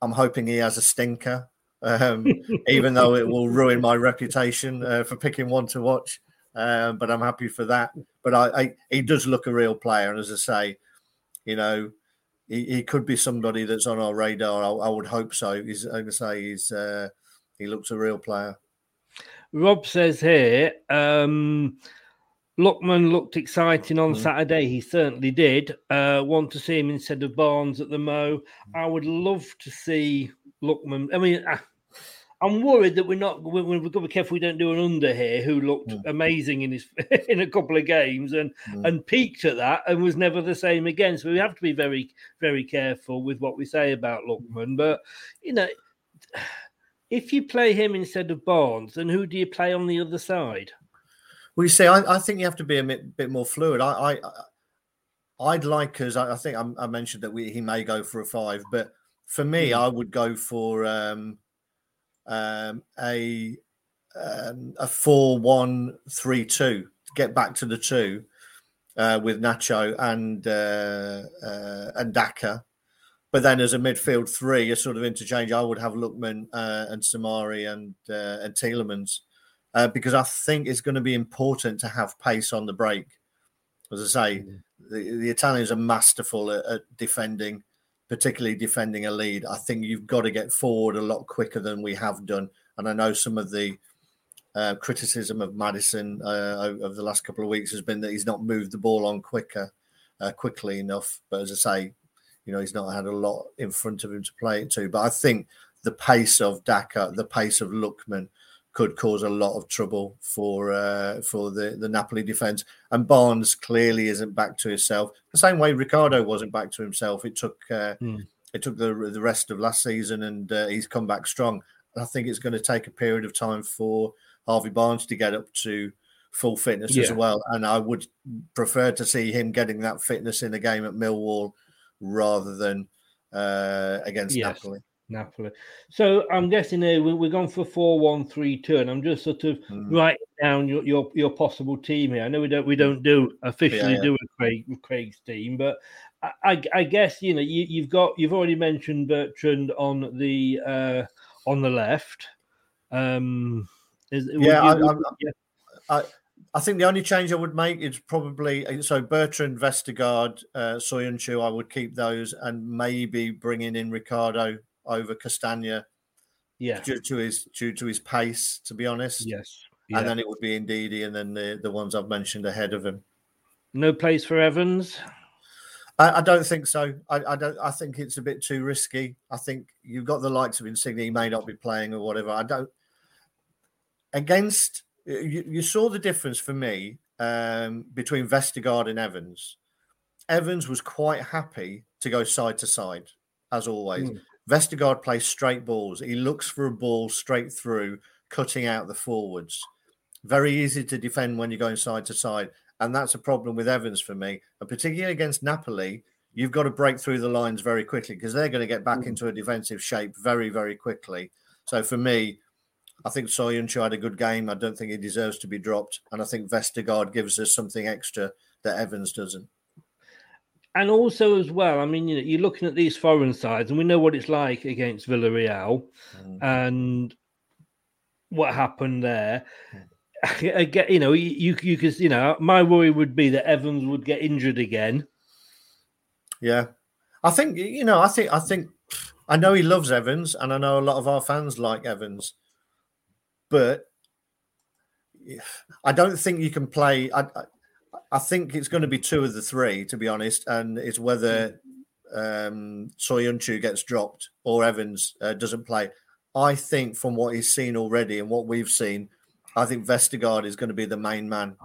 I'm hoping he has a stinker, um, [LAUGHS] even though it will ruin my reputation uh, for picking one to watch. Um, but I'm happy for that. But I, I, he does look a real player, and as I say, you know, he, he could be somebody that's on our radar. I, I would hope so. He's, I'm gonna say he's uh, he looks a real player. Rob says here, um, Lookman looked exciting on Mm. Saturday. He certainly did. Uh, want to see him instead of Barnes at the Mo. I would love to see Lookman. I mean, I, I'm worried that we're not. we- we- We've got to be careful we don't do an Ünder here. Who looked amazing in his [LAUGHS] in a couple of games and Mm. and peaked at that and was never the same again. So we have to be very very careful with what we say about Lookman. But you know, if you play him instead of Barnes, then who do you play on the other side? Well, you see, I, I think you have to be a bit, bit more fluid. I, I, I'd like us. I, I think I, I mentioned that we, he may go for a five, but for me, I would go for um, um, a um, a four-one-three-two to get back to the two uh, with Nacho and uh, uh, and Daka. But then, as a midfield three, a sort of interchange, I would have Lookman uh, and Soumaré and uh, and Tielemans uh, because I think it's going to be important to have pace on the break. As I say, the, the Italians are masterful at, at defending, particularly defending a lead. I think you've got to get forward a lot quicker than we have done. And I know some of the uh, criticism of Maddison uh, over the last couple of weeks has been that he's not moved the ball on quicker, uh, quickly enough. But as I say, you know, he's not had a lot in front of him to play it to. But I think the pace of Daka, the pace of Lookman, could cause a lot of trouble for uh, for the the Napoli defense. And Barnes clearly isn't back to himself. The same way Ricardo wasn't back to himself. It took uh, it took the the rest of last season, and uh, he's come back strong. And I think it's going to take a period of time for Harvey Barnes to get up to full fitness as well. And I would prefer to see him getting that fitness in a game at Millwall rather than uh, against Yes. Napoli. Napoli. So I'm guessing here we- we're going for four one three two, and I'm just sort of Mm. writing down your, your your possible team here. I know we don't we don't do officially yeah. do a Craig Craig's team, but I, I, I guess you know you, you've got you've already mentioned Bertrand on the uh, on the left. Um, is, Yeah, I, you- I'm- I, I think the only change I would make is probably uh, so Bertrand, Vestergaard, uh, Soyuncu. I would keep those and maybe bringing in Ricardo over Castagna yeah, due to his due to his pace. To be honest, yes, yeah. and then it would be Ndidi and then the the ones I've mentioned ahead of him. no place for Evans. I, I don't think so. I, I don't. I think it's a bit too risky. I think you've got the likes of Insigne. He may not be playing or whatever. I don't. Against you, you saw the difference for me um, between Vestergaard and Evans. Evans was quite happy to go side to side, as always. Vestergaard plays straight balls. He looks for a ball straight through, cutting out the forwards. Very easy to defend when you're going side to side. And that's a problem with Evans for me. And particularly against Napoli, you've got to break through the lines very quickly because they're going to get back into a defensive shape very, very quickly. So for me, I think Soyuncu had a good game. I don't think he deserves to be dropped. And I think Vestergaard gives us something extra that Evans doesn't. And also, as well, I mean, you know, you're looking at these foreign sides, and we know what it's like against Villarreal, mm. and what happened there. Mm. [LAUGHS] I get, you know, you you you could, you know, my worry would be that Evans would get injured again. Yeah, I think you know. I think I think I know he loves Evans, and I know a lot of our fans like Evans, but I don't think you can play. I I, think it's going to be two of the three, to be honest, and it's whether um, Soyuncu gets dropped or Evans uh, doesn't play. I think from what he's seen already and what we've seen, I think Vestergaard is going to be the main man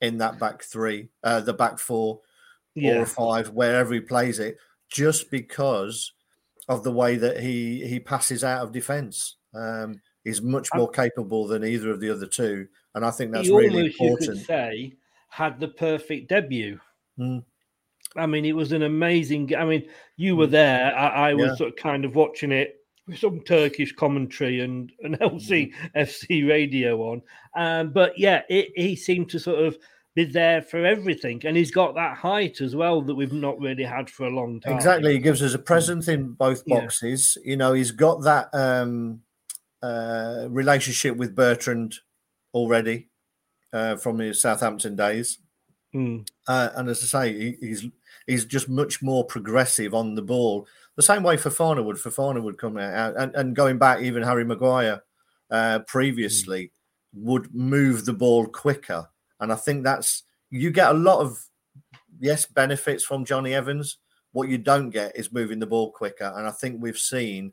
in that back three, uh, the back four, Yeah. or five, wherever he plays it, just because of the way that he he passes out of defence. Um, he's much more capable than either of the other two, and I think that's he really almost, you could important. say, had the perfect debut. Mm. I mean, it was an amazing. I mean, you were there. I, I was Yeah. sort of kind of watching it with some Turkish commentary and an LC [LAUGHS] FC radio on. Um, but yeah, it, he seemed to sort of be there for everything, and he's got that height as well that we've not really had for a long time. Exactly. He gives us a presence in both Yeah. boxes. You know, he's got that um, uh, relationship with Bertrand already uh, from his Southampton days. Mm. Uh, and as I say, he, he's he's just much more progressive on the ball. The same way Fofana would. Fofana would come out and, and going back, even Harry Maguire uh, previously would move the ball quicker. And I think that's you get a lot of yes benefits from Jonny Evans. What you don't get is moving the ball quicker. And I think we've seen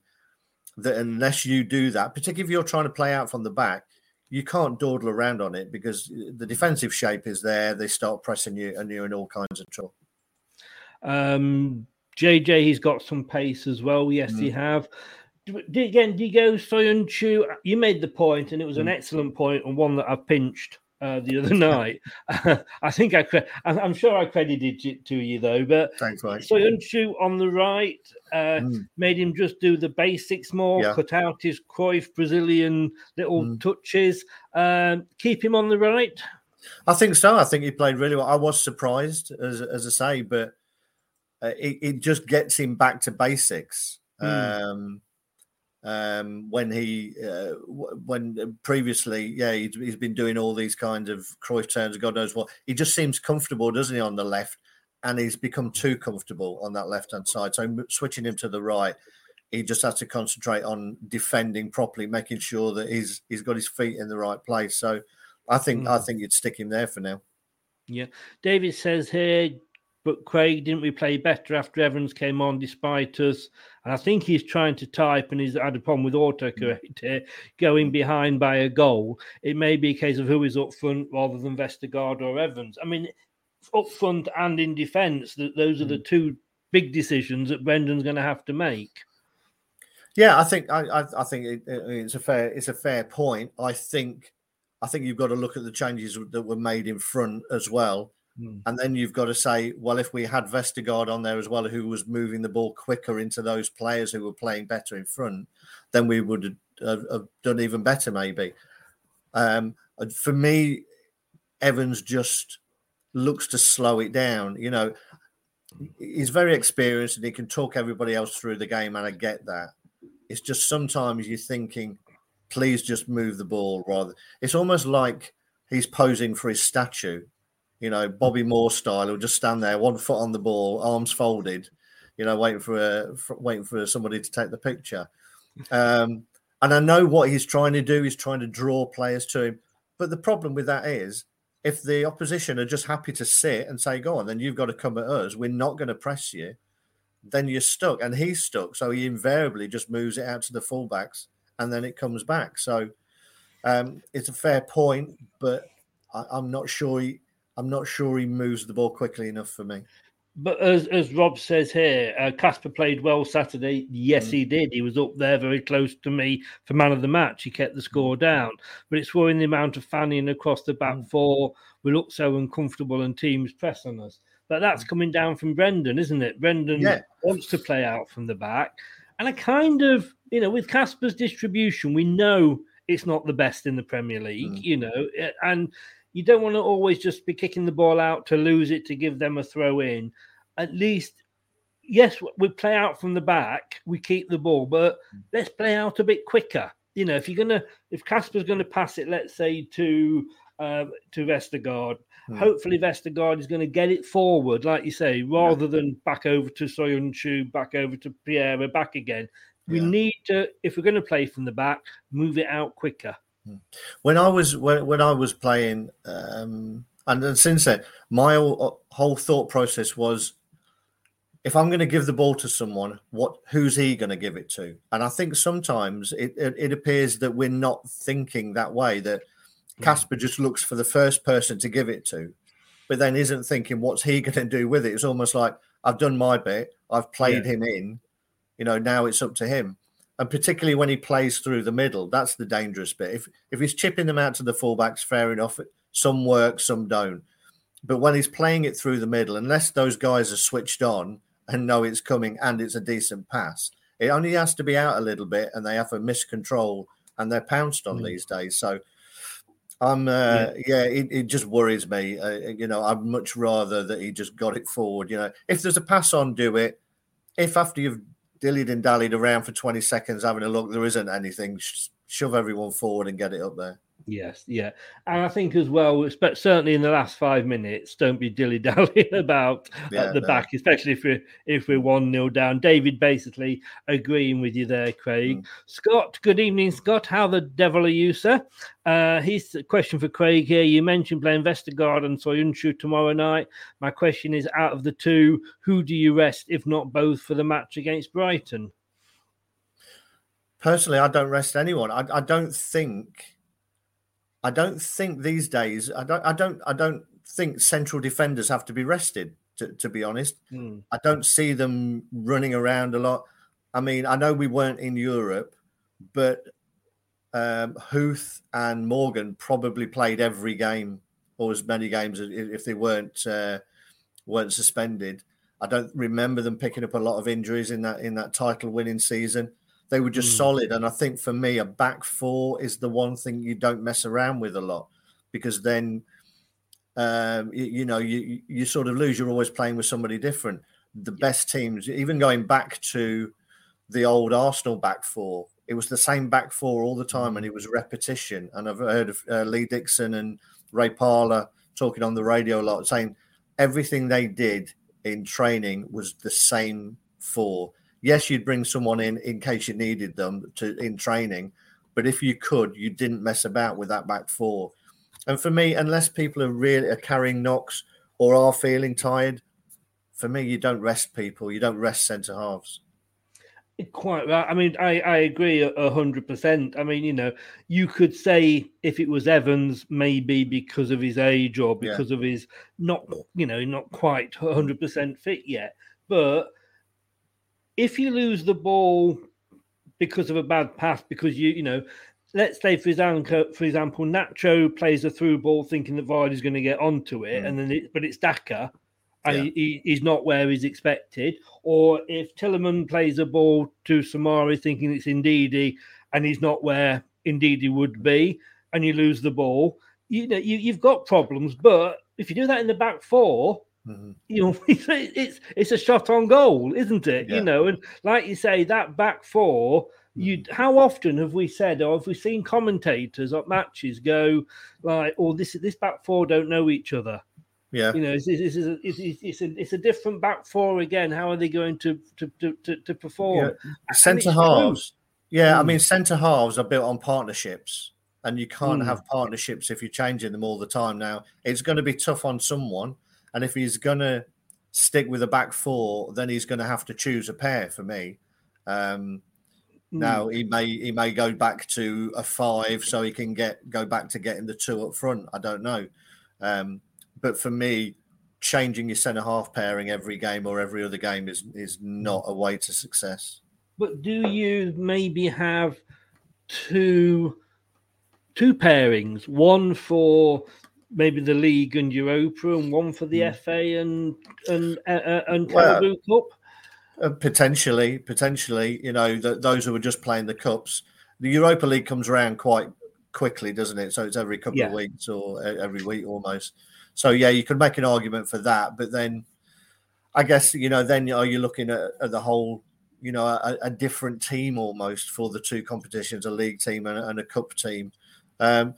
that unless you do that, particularly if you're trying to play out from the back, you can't dawdle around on it because the defensive shape is there. They start pressing you, and you're in all kinds of trouble. Um, JJ, he's got some pace as well. Yes, he Mm. have. D- d- Again, Digo Soyuncu, you made the point, and it was an Mm. excellent point and one that I pinched uh, the other night. [LAUGHS] I think I, cre- I'm sure I credited it to you though. But Thanks, mate. Soyuncu on the right uh, Mm. made him just do the basics more, Yeah. cut out his Cruyff Brazilian little Mm. touches, um, keep him on the right. I think so. I think he played really well. I was surprised, as, as I say, but uh, it, it just gets him back to basics. Mm. Um, um, when he, uh, when previously, yeah, he's, he's been doing all these kinds of Cruyff turns, God knows what. He just seems comfortable, doesn't he, on the left? And he's become too comfortable on that left hand side. So switching him to the right, he just has to concentrate on defending properly, making sure that he's he's got his feet in the right place. So I think I Mm. think you'd stick him there for now. Yeah. David says here, but Craig, didn't we play better after Evans came on despite us? And I think he's trying to type and he's had a problem with autocorrect here, going behind by a goal. It may be a case of who is up front rather than Vestergaard or Evans. I mean, up front and in defence, th- those are the mm. two big decisions that Brendan's going to have to make. Yeah, I think I I, I think it, it- it's a fair it's a fair point. I think I think you've got to look at the changes that were made in front as well. Mm. And then you've got to say, well, if we had Vestergaard on there as well, who was moving the ball quicker into those players who were playing better in front, then we would have, have, done even better, maybe. Um, for me, Evans just looks to slow it down. You know, he's very experienced and he can talk everybody else through the game, and I get that. It's just sometimes you're thinking, please just move the ball rather. It's almost like he's posing for his statue you know, Bobby Moore style. He'll just stand there, one foot on the ball, arms folded, you know, waiting for a for, waiting for somebody to take the picture. Um, and I know what he's trying to do. He's trying to draw players to him. But the problem with that is, if the opposition are just happy to sit and say, "Go on," then you've got to come at us. We're not going to press you. Then you're stuck, and he's stuck. So he invariably just moves it out to the fullbacks, and then it comes back. So um, it's a fair point, but I, I'm not sure. He, I'm not sure he moves the ball quickly enough for me. But as as Rob says here, uh, Casper played well Saturday. Yes, mm. he did. He was up there very close to me for man of the match. He kept the score down. But it's worrying the amount of fanning across the back mm. four. We look so uncomfortable and teams press on us. But that's mm. coming down from Brendan, isn't it? Brendan Yeah. wants to play out from the back. And I kind of, you know, with Casper's distribution, we know it's not the best in the Premier League, you know, and you don't want to always just be kicking the ball out to lose it to give them a throw in. At least, yes, we play out from the back, we keep the ball, but let's play out a bit quicker. You know, if you're gonna, if Casper's gonna pass it, let's say to uh, to Vestergaard, Hmm. hopefully Vestergaard is going to get it forward, like you say, rather than back over to Soyuncu, back over to Pierre, back again. We Yeah. need to, if we're going to play from the back, move it out quicker. Hmm. When I was when, when I was playing, um, and then since then, my whole, uh, whole thought process was, if I'm going to give the ball to someone, what who's he going to give it to? And I think sometimes it, it, it appears that we're not thinking that way. That hmm. Casper just looks for the first person to give it to, but then isn't thinking what's he [LAUGHS] going to do with it. It's almost like I've done my bit, I've played him in, you know. Now it's up to him. And particularly when he plays through the middle, that's the dangerous bit. If if he's chipping them out to the fullbacks, fair enough. Some work, some don't. but when he's playing it through the middle, unless those guys are switched on and know it's coming and it's a decent pass, it only has to be out a little bit and they have a miscontrol and they're pounced on mm. these days. So I'm, uh, yeah, yeah it, it, just worries me. Uh, you know, I'd much rather that he just got it forward. You know, if there's a pass on, do it. If after you've dillied and dallied around for 20 seconds having a look, there isn't anything, sh- shove everyone forward and get it up there. Yes, yeah, and I think as well, certainly in the last five minutes, don't be dilly dallying [LAUGHS] about yeah, at the no. back, especially if we're if we're one 0 down. David basically agreeing with you there, Craig. Mm. Scott, good evening, Scott. How the devil are you, sir? Uh, here's a question for Craig here. You mentioned playing Vestergaard and Soyuncu tomorrow night. My question is, out of the two, who do you rest, if not both, for the match against Brighton? Personally, I don't rest anyone. I, I don't think I don't think these days. I don't. I don't. I don't think central defenders have to be rested. To, to be honest, mm. I don't see them running around a lot. I mean, I know we weren't in Europe, but um, Huth and Morgan probably played every game or as many games if they weren't uh, weren't suspended. I don't remember them picking up a lot of injuries in that in that title winning season. They were just mm. solid. And I think for me, a back four is the one thing you don't mess around with a lot because then, um, you, you, know, you, you sort of lose. You're always playing with somebody different. The best teams, even going back to the old Arsenal back four, it was the same back four all the time and mm. it was repetition. And I've heard of uh, Lee Dixon and Ray Parlour talking on the radio a lot, saying everything they did in training was the same four yes, you'd bring someone in in case you needed them to in training, but if you could, you didn't mess about with that back four. And for me, unless people are really are carrying knocks or are feeling tired, for me, you don't rest people. You don't rest centre halves. Quite right. I mean, I, I agree a hundred percent. I mean, you know, you could say if it was Evans, maybe because of his age or because yeah. of his not, you know, not quite hundred percent fit yet. But if you lose the ball because of a bad pass, because you, you know, let's say for example, for example, Nacho plays a through ball thinking that Vardy's going to get onto it, mm. and then it, but it's Daka, and yeah. he, he's not where he's expected. Or if Tielemans plays a ball to Soumaré thinking it's Ndidi, and he's not where Ndidi would be, and you lose the ball, you know you, you've got problems. But if you do that in the back four, Mm-hmm. You know, [LAUGHS] it's it's a shot on goal, isn't it? Yeah. You know, and like you say, that back four. You mm-hmm. how often have we said, or have we seen commentators at matches go like, "Oh, this this back four don't know each other." Yeah, you know, it's, it's, it's, it's, it's, a, it's a different back four again. How are they going to to to, to perform? Yeah. Centre halves, yeah. Mm. I mean, centre halves are built on partnerships, and you can't mm. have partnerships if you're changing them all the time. Now, it's going to be tough on someone and if he's going to stick with a back four, then he's going to have to choose a pair for me. Um, mm. Now he may he may go back to a five so he can get go back to getting the two up front. I don't know, um, but for me, changing your centre half pairing every game or every other game is is not a way to success. But do you maybe have two two pairings, one for maybe the league and Europa, and one for the mm. FA and and uh, uh and Carabao well, Cup. Uh, potentially, potentially, you know, the, those who are just playing the cups. The Europa League comes around quite quickly, doesn't it? So it's every couple yeah. of weeks or every week almost. So yeah, you could make an argument for that, but then I guess you know, then are you looking at, at the whole, you know, a, a, different team almost for the two competitions, a league team and, and a cup team, um,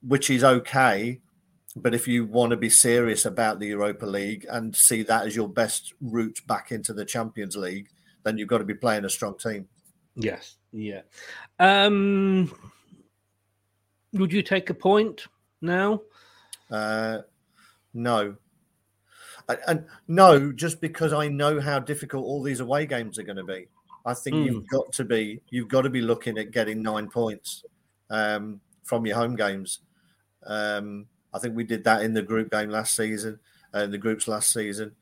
which is okay but if you want to be serious about the Europa League and see that as your best route back into the Champions League, then you've got to be playing a strong team. Yes. Yeah. Um, would you take a point now? Uh, no. And no, just because I know how difficult all these away games are going to be. I think mm. you've got to be you've got to be looking at getting nine points um, from your home games. Um, I think we did that in the group game last season, uh, the groups last season.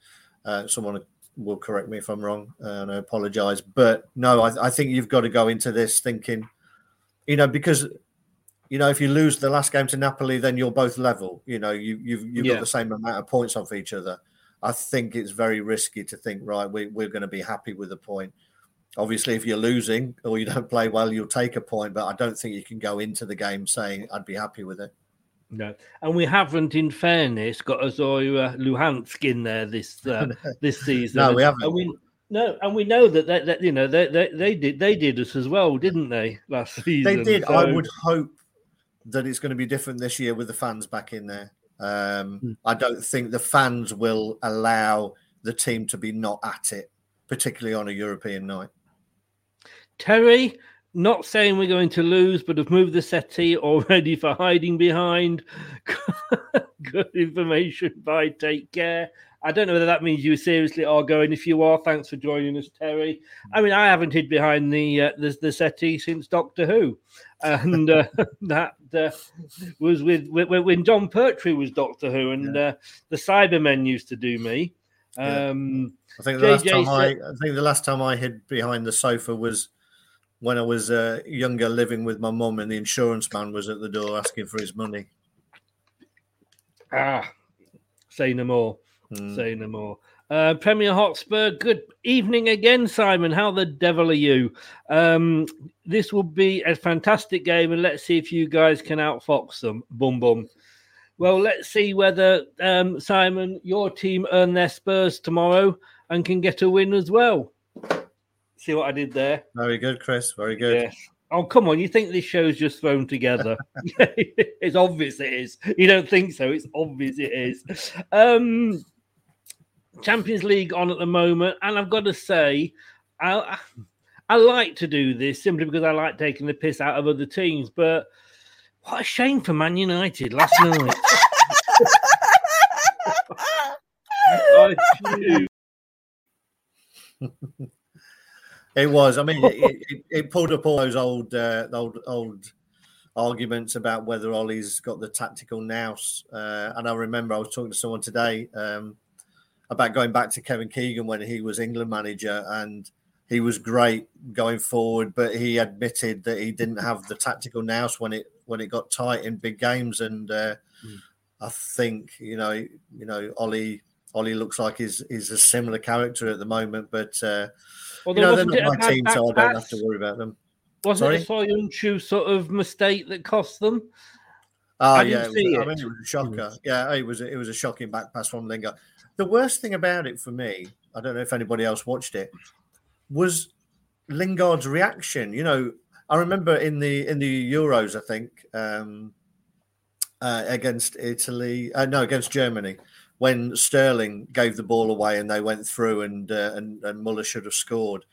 Uh, someone will correct me if I'm wrong, uh, and I apologise. But no, I, I, think you've got to go into this thinking, you know, because you know, if you lose the last game to Napoli, then you're both level. You know, you, you've you've Yeah. got the same amount of points off each other. I think it's very risky to think, right, we, we're going to be happy with the point. Obviously, if you're losing or you don't play well, you'll take a point. But I don't think you can go into the game saying I'd be happy with it. No, and we haven't, in fairness, got Zorya Luhansk in there this uh, [LAUGHS] this season. No, we haven't. And we, no, and we know that, that, that you know they, they they did they did us as well, didn't they? Last season They did. I would hope that it's going to be different this year with the fans back in there. Um, I don't think the fans will allow the team to be not at it, particularly on a European night. Terry, not saying we're going to lose, but have moved the settee already for hiding behind. [LAUGHS] Good information Bye. Take Care. I don't know whether that means you seriously are going. If you are, thanks for joining us, Terry. I mean, I haven't hid behind the uh, the, the settee since Doctor Who, and uh, [LAUGHS] that uh, was with, when Jon Pertwee was Doctor Who, and uh, the Cybermen used to do me. Yeah. Um, I think the last JJ time I, I think the last time I hid behind the sofa was when I was uh, younger, living with my mum, and the insurance man was at the door asking for his money. Ah, say no more. Hmm. Say no more. Uh, Premier Hotspur, good evening again, Simon. How the devil are you? Um, this will be a fantastic game, and let's see if you guys can outfox them. Boom, boom. Well, let's see whether um, Simon, your team, earn their Spurs tomorrow and can get a win as well. See what I did there? Very good, Chris. Very good. Yes. Oh, come on. You think this show's just thrown together? [LAUGHS] [LAUGHS] it's obvious it is. You don't think so? It's obvious it is. Um, Champions League on at the moment. And I've got to say, I, I like to do this simply because I like taking the piss out of other teams. But what a shame for Man United last night. [LAUGHS] I do. It was. I mean, it, [LAUGHS] it, it pulled up all those old, uh, old, old arguments about whether Ollie's got the tactical nous. Uh, and I remember I was talking to someone today um, about going back to Kevin Keegan when he was England manager, and he was great going forward, but he admitted that he didn't have the tactical nous when it when it got tight in big games. And uh, I think you know, you know, Ollie. Ollie looks like he's, he's a similar character at the moment, but uh, Well, you know, they're wasn't not it a my team, back so I don't have to worry about them. Wasn't Sorry? it a Soyuncu sort of mistake that cost them? Oh I yeah, didn't it see I it. mean, it was a shocker. Yeah, it was. It was a shocking back pass from Lingard. The worst thing about it for me, I don't know if anybody else watched it, was Lingard's reaction. You know, I remember in the in the Euros, I think um, uh, against Italy, uh, no, against Germany, when Sterling gave the ball away and they went through, and uh, and and Muller should have scored,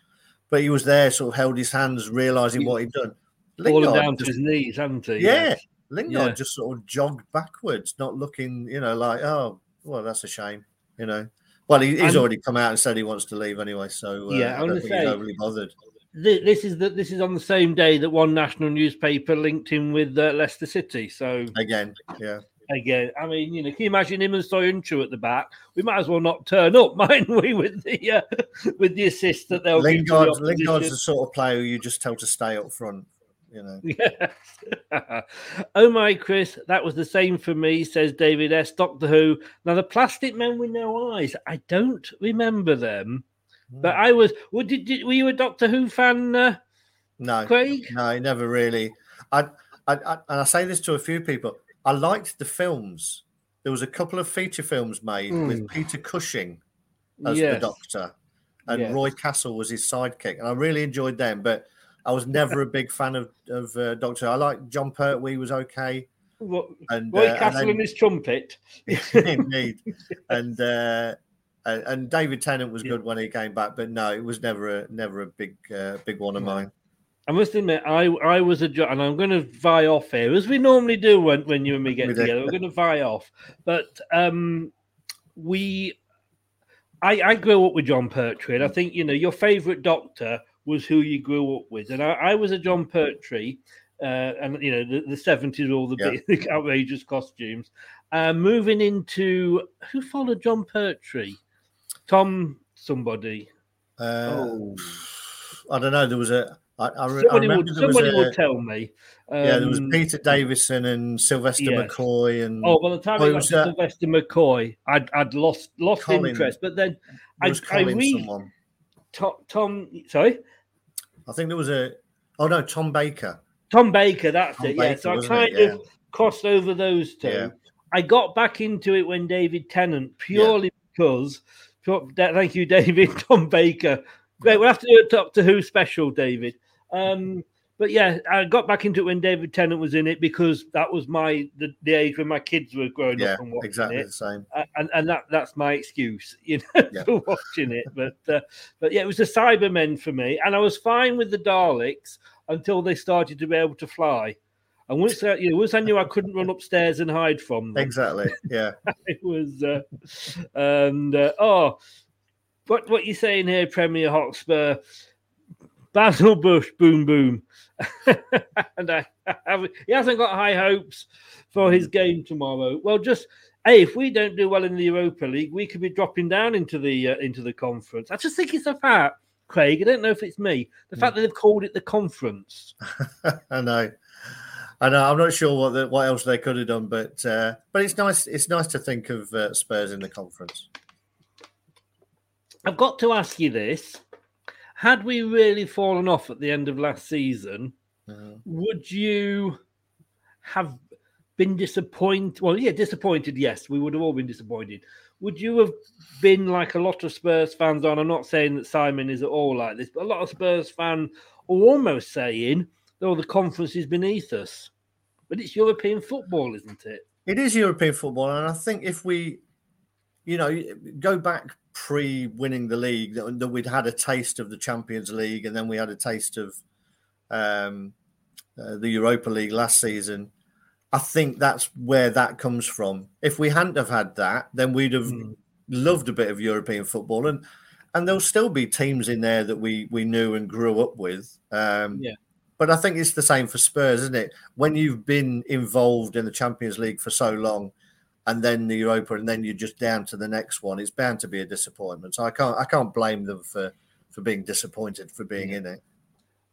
but he was there, sort of held his hands, realizing what he'd done. Fallen Lingard down to just- his knees, hadn't he? yeah, Lingard Yeah. just sort of jogged backwards, not looking, you know, like, oh, well, that's a shame, you know. Well, he, he's already come out and said he wants to leave anyway, so uh, Yeah, I I don't think he's overly bothered. Th- This is the, this is on the same day that one national newspaper linked him with uh, Leicester City. So Again, yeah. Again, I mean, you know, can you imagine him and Soyuncu at the back? We might as well not turn up, [LAUGHS] mightn't we, with the uh, with the assist that they'll to the Lingard's, the sort of player who you just tell to stay up front, you know. [LAUGHS] Yes. [LAUGHS] oh my, Chris, that was the same for me, says David S. Doctor Who. Now, the plastic men with no eyes, I don't remember them, but I was. Well, did, did, were you a Doctor Who fan, uh, No, Craig? no, never really. I, I, I, and I say this to a few people. I liked the films. There was a couple of feature films made with Mm. Peter Cushing as Yes. the Doctor, and Yes. Roy Castle was his sidekick, and I really enjoyed them. But I was never a [LAUGHS] big fan of of uh, Doctor. I liked Jon Pertwee was okay, What, and Roy uh, and Castle then- and his trumpet. [LAUGHS] indeed, and uh, and and David Tennant was good when he came back, but no, it was never a never a big uh, big one of mine. I must admit, I I was a jo- and I'm going to vie off here as we normally do when, when you and me get We together. We're going to vie off, but um, we, I I grew up with Jon Pertwee. and I think you know your favourite Doctor was who you grew up with, and I, I was a Jon Pertwee, uh, and you know the, the 70s, all the Yeah. [LAUGHS] big outrageous costumes. Uh, moving into who followed Jon Pertwee, Tom somebody. Uh, Oh. I don't know. There was a. I, I, Somebody, would, somebody a- would tell me. yeah, there was Um, Peter Davison and Sylvester. McCoy and Oh, by the time I it got was, to Sylvester McCoy, I'd, I'd lost lost Colin- interest. But then I, I read. Tom, Tom. Sorry, I think there was a. Oh no, Tom Baker. Tom Baker. That's Tom it. Yeah. So I kind it? of crossed over those two. Yeah. I got back into it when David Tennant purely because. Thank you, David. [LAUGHS] Tom Baker. Great. We'll have to do a Doctor Who special, David. Um, but yeah, I got back into it when David Tennant was in it because that was my the, the age when my kids were growing Yeah, up and watching exactly it. the same. And and that that's my excuse, [LAUGHS] you know, Yeah. for watching it. But uh, but yeah, it was the Cybermen for me, and I was fine with the Daleks until they started to be able to fly. And once I, you know, once I knew I couldn't run upstairs and hide from them, Exactly. Yeah. [LAUGHS] it was. Uh, and uh, oh, what what you saying here, Premier Hotspur? Basil Brush, boom boom, [LAUGHS] and I, I, he hasn't got high hopes for his game tomorrow. Well, just hey, if we don't do well in the Europa League, we could be dropping down into the uh, into the conference. I just think it's a fact, Craig. I don't know if it's me. The fact that they've called it the conference. [LAUGHS] I know. I know. I'm not sure what the, what else they could have done, but uh, but it's nice. It's nice to think of uh, Spurs in the conference. I've got to ask you this: Had we really fallen off at the end of last season, Uh, would you have been disappointed? Well, yeah, disappointed. Yes, we would have all been disappointed. Would you have been like a lot of Spurs fans on? I'm not saying that Simon is at all like this, but a lot of Spurs fans are almost saying, "Oh, the conference is beneath us." But it's European football, isn't it? It is European football, and I think if we, you know, go back pre-winning the league, that, that we'd had a taste of the Champions League, and then we had a taste of um, uh, the Europa League last season. I think that's where that comes from. If we hadn't have had that, then we'd have loved a bit of European football, and and there'll still be teams in there that we we knew and grew up with. Um, Yeah. but I think it's the same for Spurs, isn't it? When you've been involved in the Champions League for so long, and then the Europa, and then you're just down to the next one, it's bound to be a disappointment. So I can't I can't blame them for for being disappointed for being in it.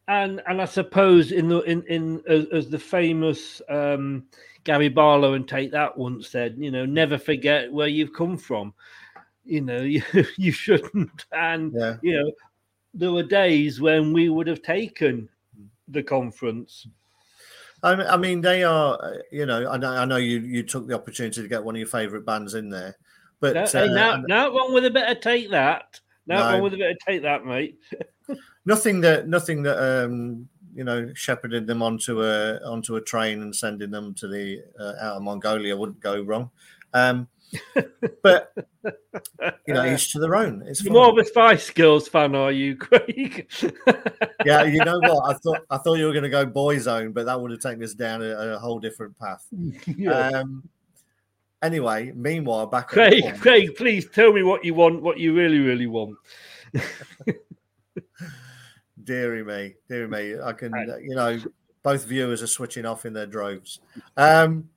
and and I suppose in the in in as, as the famous um, Gary Barlow and Take That once said, you know, never forget where you've come from. You know, [LAUGHS] you you shouldn't. And Yeah. you know, there were days when we would have taken the conference. I mean, I mean, they are. uh, You know, I know, I know you you took the opportunity to get one of your favourite bands in there, but No, uh, and wrong with a bit of Take That. Now No. wrong with a bit of Take That, mate. [LAUGHS] nothing that nothing that um you know shepherded them onto a onto a train and sending them to the uh, out of Mongolia wouldn't go wrong. Um, but [LAUGHS] you know, each to their own. It's You're more of a Spice Girls fan, are you, Craig? [LAUGHS] yeah, you know what? I thought I thought you were going to go boyzone, but that would have taken us down a, a whole different path. [LAUGHS] Yeah. Um, anyway, meanwhile, back at Craig, point- Craig, please tell me what you want, what you really, really want. dearie me, dearie me. I can, you know, both viewers are switching off in their droves. Um,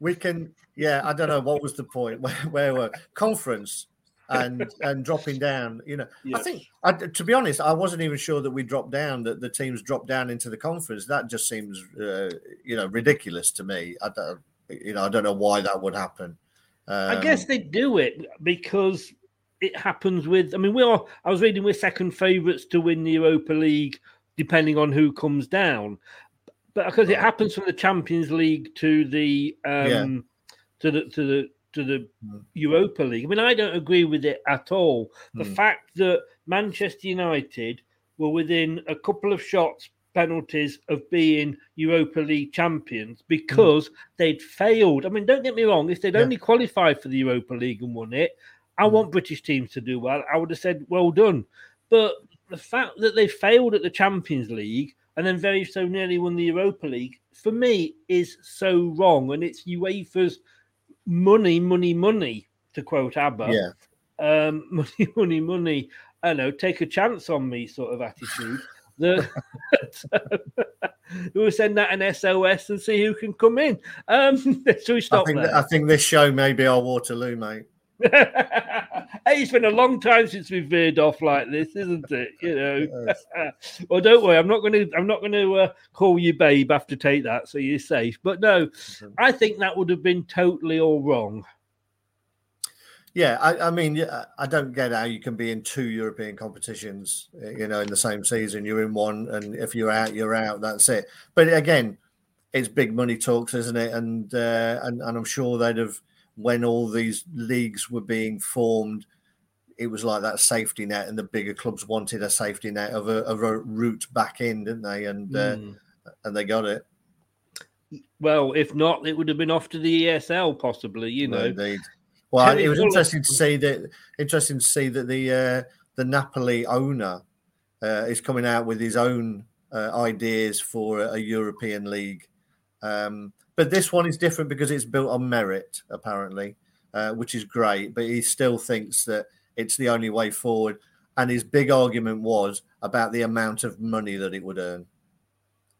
we can, yeah, I don't know what was the point [LAUGHS] where, where were conference and and dropping down. You know, I think, I, to be honest, I wasn't even sure that we dropped down. That the teams dropped down into the conference. That just seems, uh, you know, ridiculous to me. I don't, you know, I don't know why that would happen. Um, I guess they do it because it happens with. I mean, we are. I was reading we're second favourites to win the Europa League, depending on who comes down. But because it happens from the Champions League to the um. To the to the to the Europa League. I mean, I don't agree with it at all. The Hmm. fact that Manchester United were within a couple of shots penalties of being Europa League champions because they'd failed. I mean, don't get me wrong, if they'd Yeah. only qualified for the Europa League and won it, I want British teams to do well. I would have said, well done. But the fact that they failed at the Champions League and then very so nearly won the Europa League, for me, is so wrong. And it's UEFA's money, money, money, to quote ABBA. Yeah. Um, [LAUGHS] money, money, money. I don't know, take a chance on me sort of attitude. The [LAUGHS] we'll send that an SOS and see who can come in. Um, [LAUGHS] so we I stop think, there. I think this show may be our Waterloo, mate. [LAUGHS] hey, it's been a long time since we've veered off like this, isn't it? You know. [LAUGHS] well, don't worry. I'm not going to. I'm not going to uh, call you babe after take that, so you're safe. But no, I think that would have been totally all wrong. Yeah, I, I mean, I don't get how you can be in two European competitions, uh, you know, in the same season. You're in one, and if you're out, you're out. That's it. But again, it's big money talks, isn't it? And uh, and and I'm sure they'd have when all these leagues were being formed, it was like that safety net, and the bigger clubs wanted a safety net of a, of a route back in, didn't they? And mm. uh, and they got it. Well, if not, it would have been off to the ESL, possibly. You know, indeed. Well, it was interesting to see that. Interesting to see that the uh, the Napoli owner uh, is coming out with his own uh, ideas for a, a European league. Um, but this one is different because it's built on merit, apparently, uh, which is great. But he still thinks that it's the only way forward. And his big argument was about the amount of money that it would earn.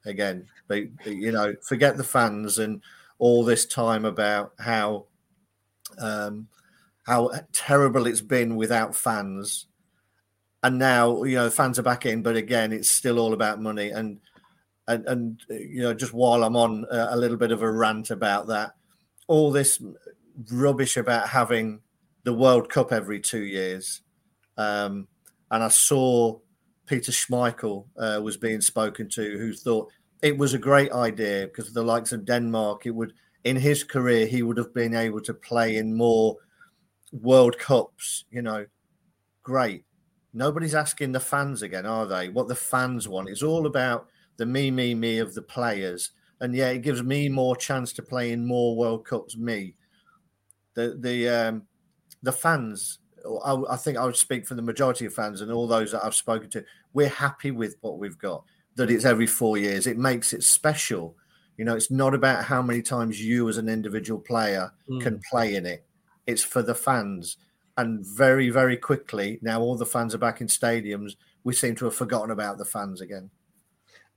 Again, you know, forget the fans and all this time about how um, how terrible it's been without fans. And now, you know, fans are back in, but again, it's still all about money. And and and you know just while I'm on a, a little bit of a rant about that, all this rubbish about having the World Cup every two years, um, and I saw Peter Schmeichel uh, was being spoken to, who thought it was a great idea because the likes of Denmark, it would in his career he would have been able to play in more World Cups. You know, great. Nobody's asking the fans again, are they? What the fans want. It's all about the me, me, me of the players. And yeah, it gives me more chance to play in more World Cups. Me, the the um, the fans. I, I think I would speak for the majority of fans and all those that I've spoken to. We're happy with what we've got. That it's every four years. It makes it special. You know, it's not about how many times you as an individual player mm. can play in it. It's for the fans. And very, very quickly, now all the fans are back in stadiums. We seem to have forgotten about the fans again.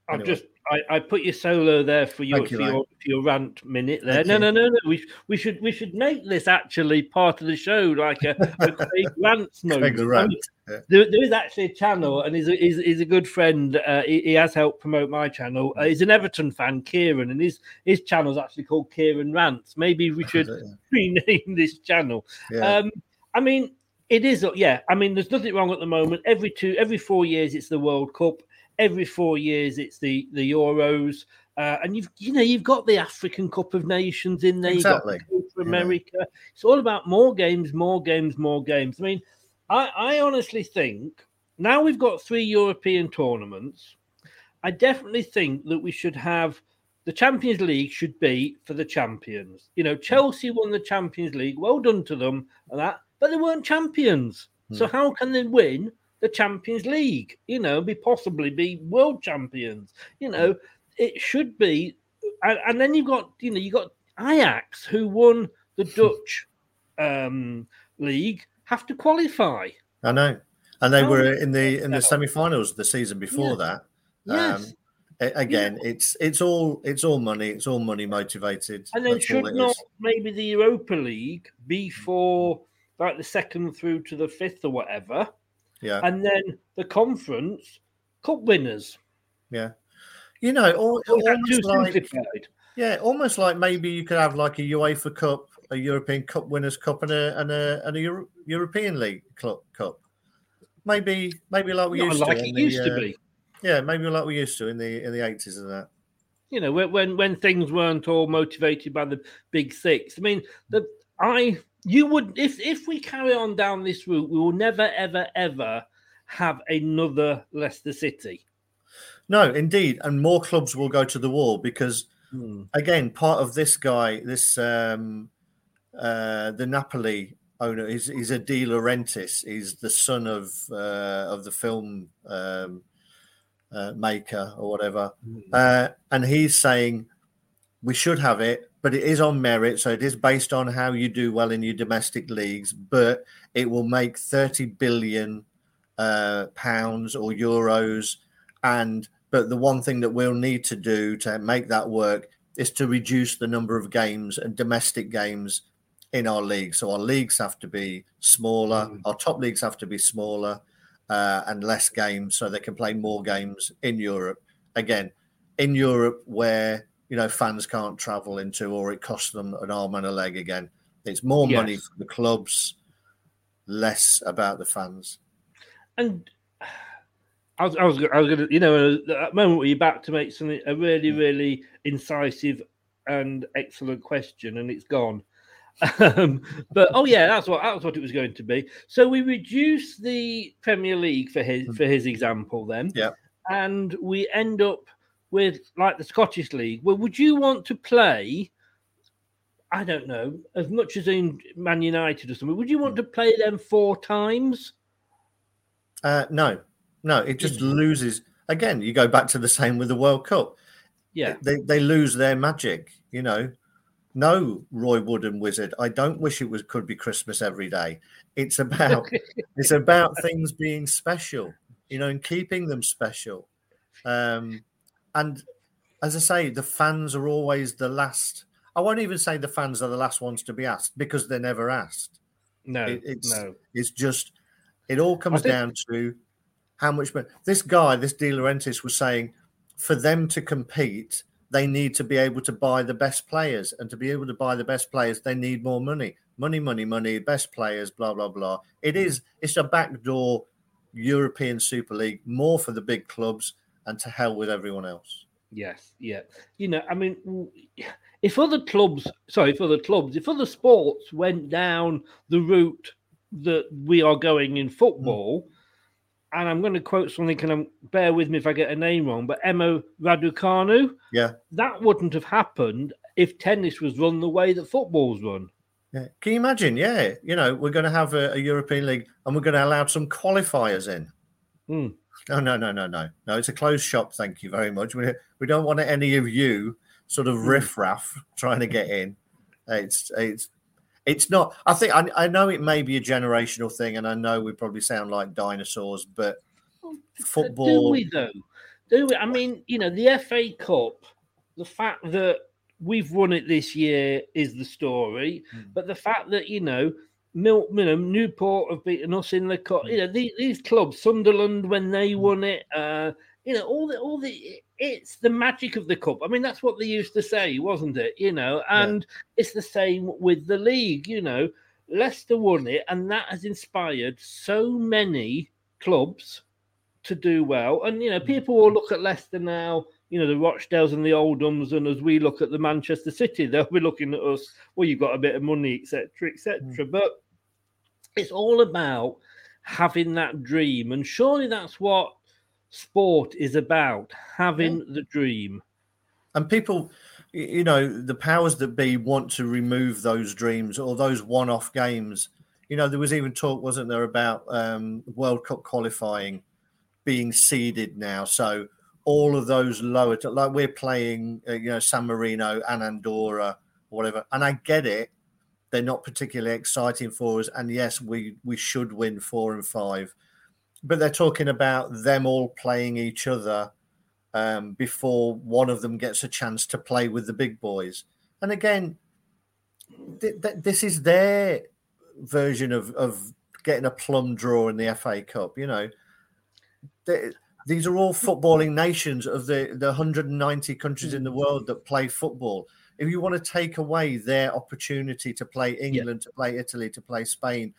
I've just I, I, put your solo there for your, you, for, your for your rant minute there. Thank no, no, no, no. We we should we should make this actually part of the show, like a, [LAUGHS] a Craig rants mode. Rant. yeah. there, there is actually a channel, and he's a, he's, he's a good friend. Uh, he, he, has helped promote my channel. Uh, he's an Everton fan, Kieran, and his his channel is actually called Kieran Rants. Maybe we [LAUGHS] should yeah. rename this channel. Yeah. Um, I mean, it is. Yeah, I mean, there's nothing wrong at the moment. Every two, every four years, it's the World Cup every four years it's the the Euros. Uh, and you've you know you've got the African Cup of Nations in there. Exactly. You've got America. Yeah. It's all about more games, more games, more games. I mean, I, I honestly think now we've got three European tournaments. I definitely think that we should have the Champions League should be for the champions. You know, Chelsea won the Champions League. Well done to them and that, but they weren't champions. So hmm. how can they win the Champions League, you know, be possibly be world champions. You know, it should be, and, and then you've got, you know, you got Ajax who won the Dutch um, league have to qualify. I know, and they were in the in the semi-finals the season before that. Um, yes. again, yeah. it's it's all it's all money. It's all money motivated. And then should not is. maybe the Europa League be for like the second through to the fifth or whatever? Yeah. And then the conference cup winners. Yeah. You know, all, almost like, yeah, almost like maybe you could have like a UEFA Cup, a European Cup Winners' Cup, and a and a and a Euro- European League Club Cup. Maybe, maybe like we Not used like to. it used to uh, be. Yeah, maybe like we used to in the in the eighties and that. You know, when when when things weren't all motivated by the big six. I mean, the I you would if if we carry on down this route, we will never ever ever have another Leicester City. No, indeed, and more clubs will go to the wall because hmm. again, part of this guy, this um, uh, the Napoli owner, is he's a De Laurentiis. He's the son of uh, of the film um, uh, maker or whatever, hmm. uh, and he's saying we should have it but it is on merit. So it is based on how you do well in your domestic leagues, but it will make 30 billion uh, pounds or euros. And but the one thing that we'll need to do to make that work is to reduce the number of games and domestic games in our league. So our leagues have to be smaller. Mm. Our top leagues have to be smaller uh, and less games, so they can play more games in Europe. Again, in Europe, where you know fans can't travel into, or it costs them an arm and a leg. Again, it's more money for the clubs, less about the fans. And I was, I was, I was going to, you know, at that moment where you're about to make something a really, really incisive and excellent question, and it's gone. [LAUGHS] Um, but oh yeah, that's what that's what it was going to be. So we reduce the Premier League for his for his example, then, Yeah. and we end up with like the Scottish League. Well, would you want to play? I don't know, as much as in Man United or something. Would you want to play them four times? Uh, no, no, it just loses. Again, you go back to the same with the World Cup. Yeah. They they lose their magic, you know. No, Roy Wood and Wizzard. I don't wish it was could be Christmas every day. It's about [LAUGHS] it's about things being special, you know, and keeping them special. Um, and as I say, the fans are always the last. I won't even say the fans are the last ones to be asked because they're never asked. No, It- it's no. it's just it all comes think- down to how much. But this guy, this De Laurentiis, was saying for them to compete, they need to be able to buy the best players, and to be able to buy the best players, they need more money, money, money, money, best players, blah blah blah. It is it's a backdoor European Super League, more for the big clubs, and to hell with everyone else. Yes, yeah. You know, I mean, if other clubs, sorry, if other clubs, if other sports went down the route that we are going in football, and I'm going to quote something, and um, bear with me if I get a name wrong, but Emo Raducanu, Yeah. that wouldn't have happened if tennis was run the way that football's run. Yeah. Can you imagine? Yeah, you know, we're going to have a, a European league, and we're going to allow some qualifiers in. Hmm. No, no, no, no, no, no. It's a closed shop. Thank you very much. We we don't want any of you sort of hmm. riffraff trying to get in. It's it's it's not. I think I, I know it may be a generational thing, and I know we probably sound like dinosaurs, but football. Do we though? Do we? I mean, you know, the FA Cup, the fact that we've won it this year is the story, hmm. but the fact that you know, Mil, you know, Newport have beaten us in the cup. You mm. know, these, these clubs, Sunderland when they mm. won it, uh, you know, all the all the it's the magic of the cup. I mean, that's what they used to say, wasn't it? You know, and it's the same with the league. You know, Leicester won it, and that has inspired so many clubs to do well. And you know, mm. people will look at Leicester now, you know, the Rochdales and the Oldhams, and as we look at the Manchester City, [LAUGHS] they'll be looking at us. Well, you've got a bit of money, etc., etc. But it's all about having that dream, and surely that's what sport is about: having the dream. and people you know the powers that be want to remove those dreams or those one-off games. You know there was even talk wasn't there about um, world cup qualifying being seeded now. So all of those lower like we're playing uh, you know san marino and andorra whatever and i get it they're not particularly exciting for us and yes we we should win four and five but they're talking about them all playing each other um, before one of them gets a chance to play with the big boys. And again, th- th- this is their version of, of getting a plum draw in the FA Cup. You know, They- these are all footballing nations of the, the 190 countries in the world that play football. If you want to take away their opportunity to play England, to play Italy, to play Spain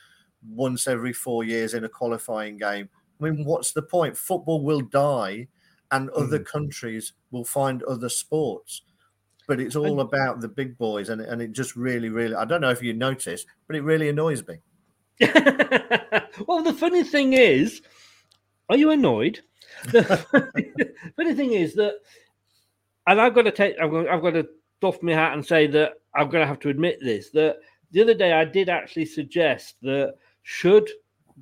once every four years in a qualifying game, I mean, what's the point? Football will die and hmm. other countries will find other sports. But it's all about the big boys, and, and it just really, really, I don't know if you notice, but it really annoys me. [LAUGHS] well, the funny thing is, are you annoyed? The [LAUGHS] funny thing is that, and I've got to take, I've got, I've got to doff my hat and say that I'm going to have to admit this. That the other day I did actually suggest that should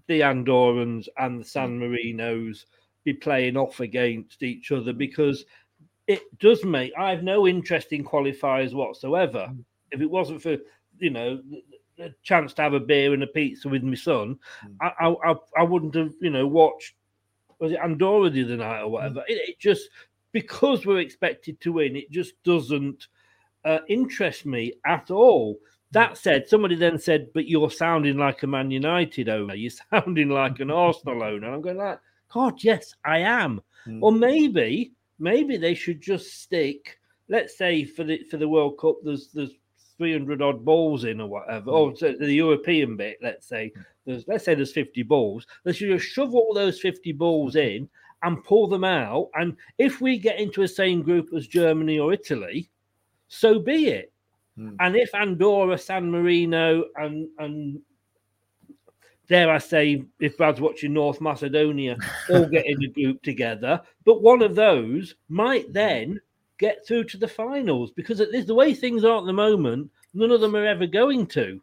the Andorrans and the San mm. Marinos be playing off against each other because it does make I have no interest in qualifiers whatsoever. Mm. If it wasn't for you know the, the chance to have a beer and a pizza with my son, mm. I, I I I wouldn't have you know watched was it Andorra the other night or whatever. It, it just because we're expected to win, it just doesn't uh, interest me at all. That said, somebody then said, "But you're sounding like a Man United owner. You're [LAUGHS] sounding like an [LAUGHS] Arsenal owner." I'm going like, "God, yes, I am." Mm. Or maybe, maybe they should just stick. Let's say for the for the World Cup, there's there's 300 odd balls in or whatever, or so the European bit. Let's say there's let's say there's 50 balls. They should just shove all those 50 balls in and pull them out. And if we get into the same group as Germany or Italy, so be it. Hmm. And if Andorra, San Marino, and and dare I say, if Brad's watching North Macedonia, all [LAUGHS] get in a group together, but one of those might hmm. then get through to the finals because is the way things are at the moment. None of them are ever going to.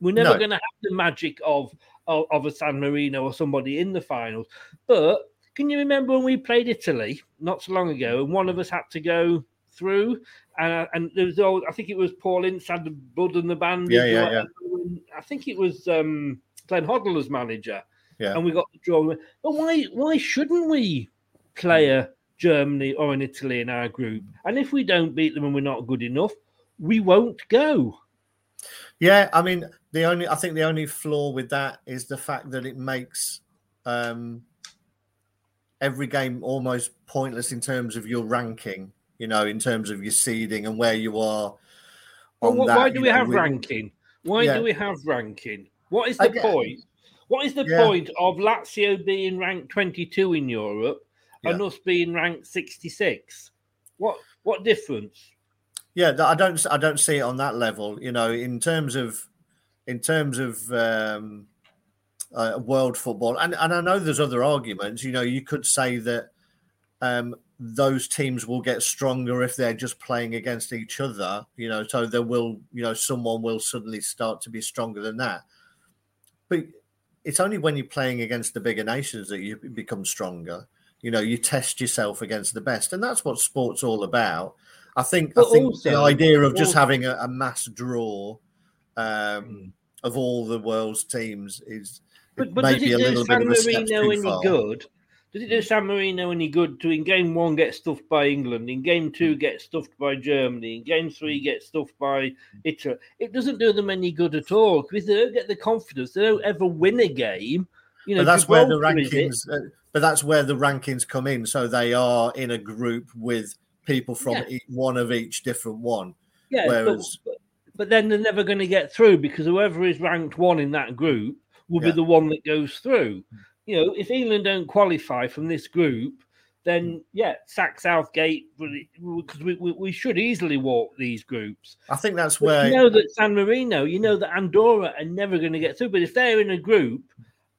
We're never No. going to have the magic of, of of a San Marino or somebody in the finals. But can you remember when we played Italy not so long ago, and one of hmm. us had to go through, and and there was all I think it was Paul Ince had the blood and the band. Yeah, or yeah, I think it was um, Glenn Hoddle as manager, Yeah. and we got the draw. But why why shouldn't we play a Germany or an Italy in our group? And if we don't beat them and we're not good enough, we won't go. Yeah, I mean, the only I think the only flaw with that is the fact that it makes um, every game almost pointless in terms of your ranking. You know, in terms of your seeding and where you are. Well, on wh- that, why do we know, have with- ranking? Why Yeah. do we have ranking? What is the get- point? What is the Yeah. point of Lazio being ranked 22 in Europe and us being ranked 66? What what difference? Yeah, I don't I don't see it on that level. You know, in terms of in terms of um, uh, world football, and and I know there's other arguments. You know, you could say that um, those teams will get stronger if they're just playing against each other. You know, so there will you know someone will suddenly start to be stronger than that. But it's only when you're playing against the bigger nations that you become stronger. You know, you test yourself against the best, and that's what sport's all about. I think. But I think also- the idea of just having a, a mass draw um, Hmm. of all the world's teams is But, but maybe it a little bit of a step too any far. good? Does it do San Marino any good to in game one get stuffed by England, in game Hmm. two get stuffed by Germany, in game three get stuffed by Italy? It doesn't do them any good at all because they don't get the confidence. They don't ever win a game. You know, but that's where the Gibraltar is it. rankings. Uh, but that's where the rankings come in. So they are in a group with people from Yeah. each, one of each different one. Yeah, but- Whereas, but, but then they're never going to get through because whoever is ranked one in that group will Yeah. be the one that goes through. You know, if England don't qualify from this group, then yeah, sack Southgate because we, we, we should easily walk these groups. I think that's But where you know that San Marino, you know that Andorra are never going to get through. But if they're in a group,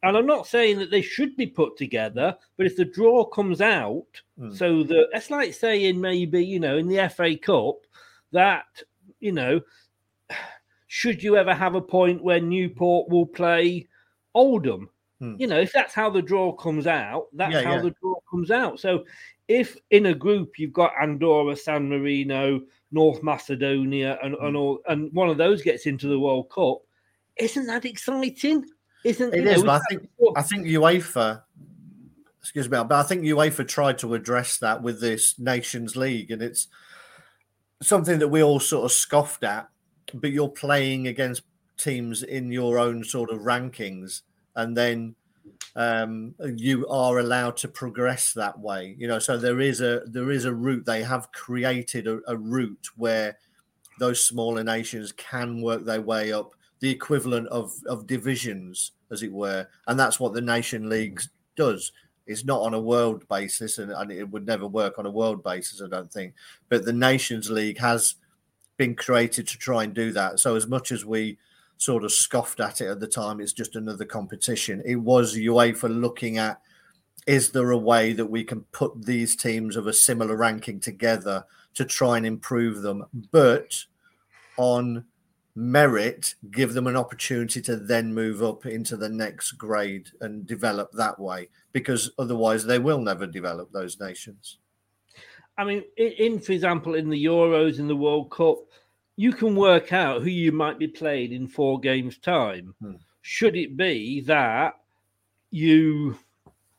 and I'm not saying that they should be put together, but if the draw comes out, Mm. so that it's like saying maybe you know in the FA Cup that you know [SIGHS] should you ever have a point where Newport will play Oldham? Hmm. You know, if that's how the draw comes out, that's Yeah, how yeah. the draw comes out. So if in a group you've got Andorra, San Marino, North Macedonia, and, Hmm. and all, and one of those gets into the World Cup, isn't that exciting? Isn't It know, is, we've but I think I think UEFA, excuse me, but I think UEFA tried to address that with this Nations League, and it's something that we all sort of scoffed at. But you're playing against teams in your own sort of rankings, and then um, you are allowed to progress that way. You know, so there is a there is a route. They have created a, a route where those smaller nations can work their way up the equivalent of of divisions as it were and that's what the nation leagues does it's not on a world basis and, and it would never work on a world basis i don't think but the nations league has been created to try and do that so as much as we sort of scoffed at it at the time. It's just another competition. It was uefa looking at is there a way that we can put these teams of a similar ranking together to try and improve them? But on merit give them an opportunity to then move up into the next grade and develop that way because otherwise they will never develop those nations. I mean, in, for example, in the Euros, in the World Cup, you can work out who you might be playing in four games' time. Hmm. Should it be that you,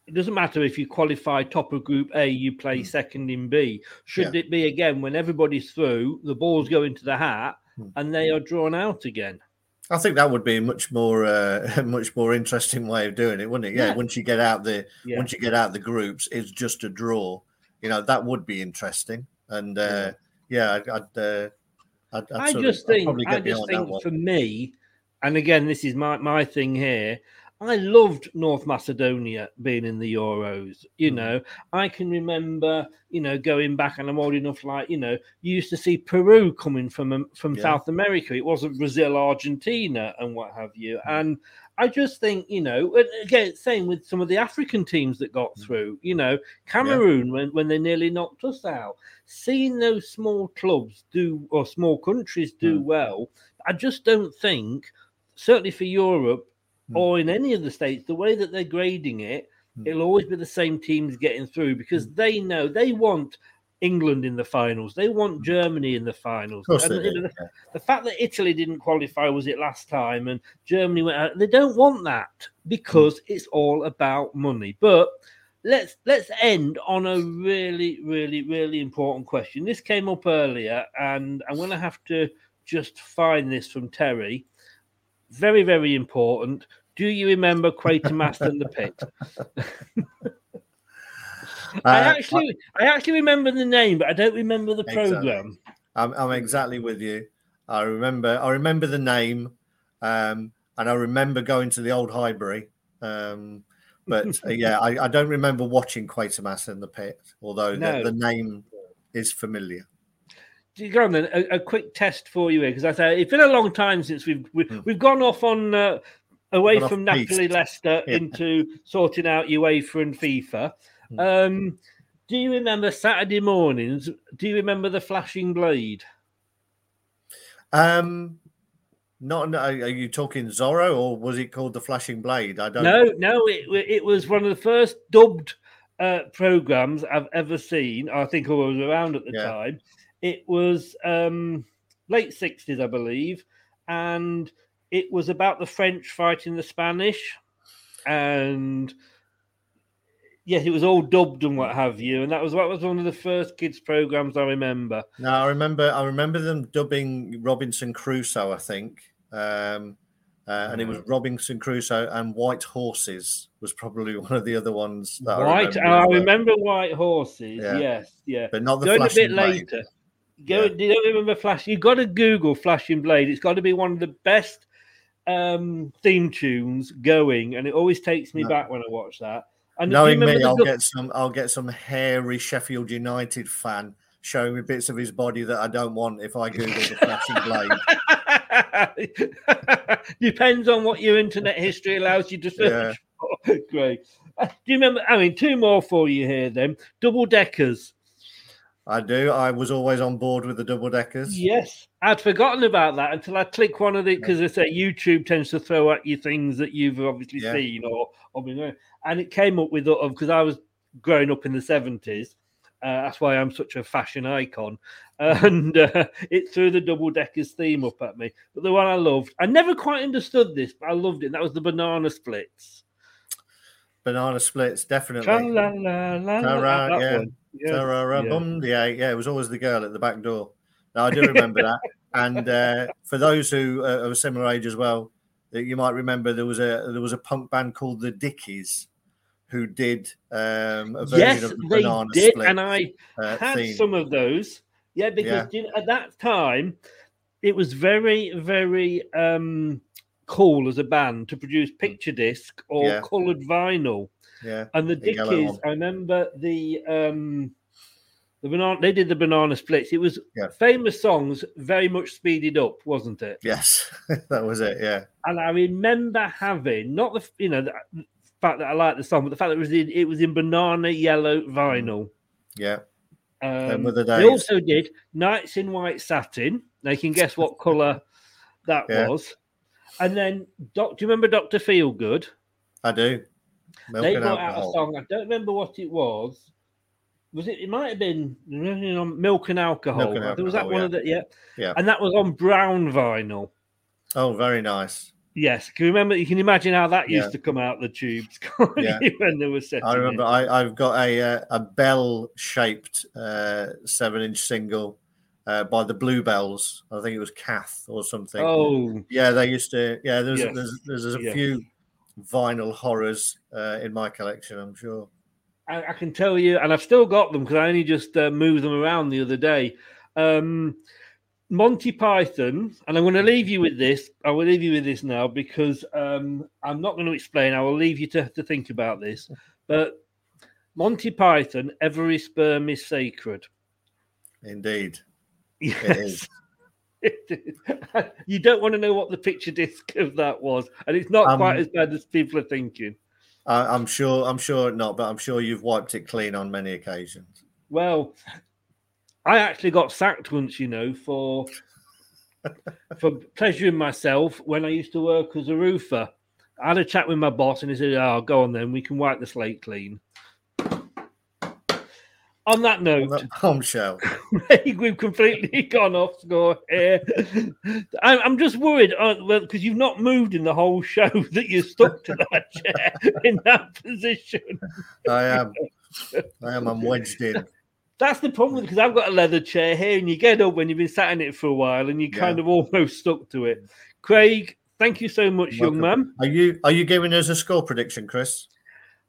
it doesn't matter if you qualify top of Group A, you play second in B. Should Yeah. it be again when everybody's through, the balls go into the hat, and they are drawn out again. I think that would be a much more uh, [LAUGHS] much more interesting way of doing it, wouldn't it? Yeah, Yeah. once you get out the Yeah. once you get out the groups, it's just a draw. You know that would be interesting, and uh, yeah, I'd, I'd, uh, I'd, I'd I of- just I'd think, I just think for me, and again, this is my my thing here. I loved North Macedonia being in the Euros. You Mm. know, I can remember, you know, going back, and I'm old enough. Like, you know, you used to see Peru coming from um, from Yeah. South America. It wasn't Brazil, Argentina, and what have you. Mm. And I just think, you know, again, same with some of the African teams that Mm. got through. You know, Cameroon when when they nearly knocked us out. Seeing those small clubs do or small countries do Mm. well, I just don't think, certainly for Europe Mm. or in any of the states, the way that they're grading it, Mm. it'll always be the same teams getting through because they know they want England in the finals, they want Germany in the finals. Mm. And, you know, the, the fact that Italy didn't qualify was it last time and Germany went out, they don't want that because it's all about money. But let's let's end on a really, really, really important question. This came up earlier, and I'm gonna have to just find this from Terry. Very, very important. Do you remember Quatermass and the Pit? [LAUGHS] [LAUGHS] I Uh, actually, I actually remember the name, but I don't remember the Exactly. program. I'm, I'm exactly with you. I remember I remember the name, um, and I remember going to the old Highbury. Um, but uh, [LAUGHS] yeah, I, I don't remember watching Quatermass in the pit, although No. the, the name is familiar. Go on then? A, a quick test for you here, because I say it's been a long time since we've we, we've gone off on uh, away Hmm. From. Napoli, Leicester Yeah. into sorting out UEFA and FIFA. Hmm. Um, do you remember Saturday mornings? Do you remember the flashing blade? Um, not are are you talking Zorro or was it called the Flashing Blade? I don't. No, no, it it was one of the first dubbed uh, programs I've ever seen. I think I was around at the Yeah. time. It was um, late sixties, I believe, and it was about the French fighting the Spanish, and yes, it was all dubbed and what have you. And that was that was one of the first kids programs I remember. No, I remember. I remember them dubbing Robinson Crusoe. I think, um, uh, and it was Robinson Crusoe and White Horses was probably [LAUGHS] one of the other ones. That White, I I remember. remember White Horses. Yeah. Yes, yeah, But not the Going a bit Blade. later. Go. Do you remember Flash? You've got to Google Flashing Blade. It's got to be one of the best um theme tunes going, and it always takes me No. back when I watch that. And Knowing me, I'll get some. I'll get some hairy Sheffield United fan showing me bits of his body that I don't want if I Google the Flashing Blade. [LAUGHS] Depends on what your internet history allows you to search for. [LAUGHS] Great. Uh, do you remember? I mean, two more for you here. Then double deckers. I do. I was always on board with the double deckers. Yes, I'd forgotten about that until I click one of the because I say YouTube tends to throw at you things that you've obviously Yeah. seen or or been and it came up with because I was growing up in the seventies. Uh, that's why I'm such a fashion icon, [LAUGHS] and uh, it threw the double deckers theme up at me. But the one I loved, I never quite understood this, but I loved it. That was the banana splits. Banana splits, definitely. Yeah. one. Yes, Ta-ra-ra, yeah. bum, yeah, yeah, it was always the girl at the back door. No, I do [LAUGHS] remember that. And uh, for those who uh, are of a similar age as well, you might remember there was a there was a punk band called the Dickies who did um, a version Yes, of the they banana did, split. and I uh, had theme. some of those. Yeah, because Yeah. you know, at that time, it was very, very um, cool as a band to produce picture disc or. Yeah. coloured vinyl. Yeah, And the Dickies, one. I remember the um, the banana. They did the banana splits. It was Yeah. famous songs, very much speeded up, wasn't it? Yes, [LAUGHS] that was it. Yeah, And I remember having not the you know the fact that I liked the song, but the fact that it was in, it was in banana yellow vinyl. yeah. Them Um, the They also did Nights in White Satin. Now you can guess what colour that [LAUGHS] Yeah. was. And then, Doc, do you remember Doctor Feelgood? I do. Milk they brought out a song. I don't remember what it was. Was it? It might have been you know, Milk and Alcohol. Milk and was that Alcohol, one yeah. of the yeah? Yeah. And that was on brown vinyl. Oh, very nice. Yes, can you remember? You can imagine how that used Yeah. to come out the tubes [LAUGHS] Yeah. when they were setting I remember it. I, I've got a uh, a bell shaped uh, seven inch single uh, by the Bluebells. I think it was Cath or something. Oh, yeah, they used to. Yeah, there's Yes. there's, there's a Yes. few vinyl horrors uh, in my collection. I'm sure. I, I can tell you, and I've still got them because I only just uh, moved them around the other day. Um, Monty Python, and I'm going to leave you with this. I will leave you with this now because um, I'm not going to explain. I will leave you to, to think about this. [LAUGHS] But Monty Python, every sperm is sacred. Indeed, [LAUGHS] Yes. [LAUGHS] you don't want to know what the picture disc of that was, and it's not Um, quite as bad as people are thinking. I, I'm sure. I'm sure not, but I'm sure you've wiped it clean on many occasions. Well, I actually got sacked once, you know, for [LAUGHS] for pleasuring myself when I used to work as a roofer. I had a chat with my boss, and he said, "Oh, go on then, we can wipe the slate clean." On that note, bombshell. [LAUGHS] Craig, we've completely [LAUGHS] gone off score here. I'm, I'm just worried uh, because you've not moved in the whole show [LAUGHS] that you're stuck to that chair in that position. I am. I am. I'm wedged in. That's the problem because I've got a leather chair here, and you get up when you've been sat in it for a while, and you're kind of almost stuck to it. Craig, thank you so much, young man. Are you are you giving us a score prediction, Chris?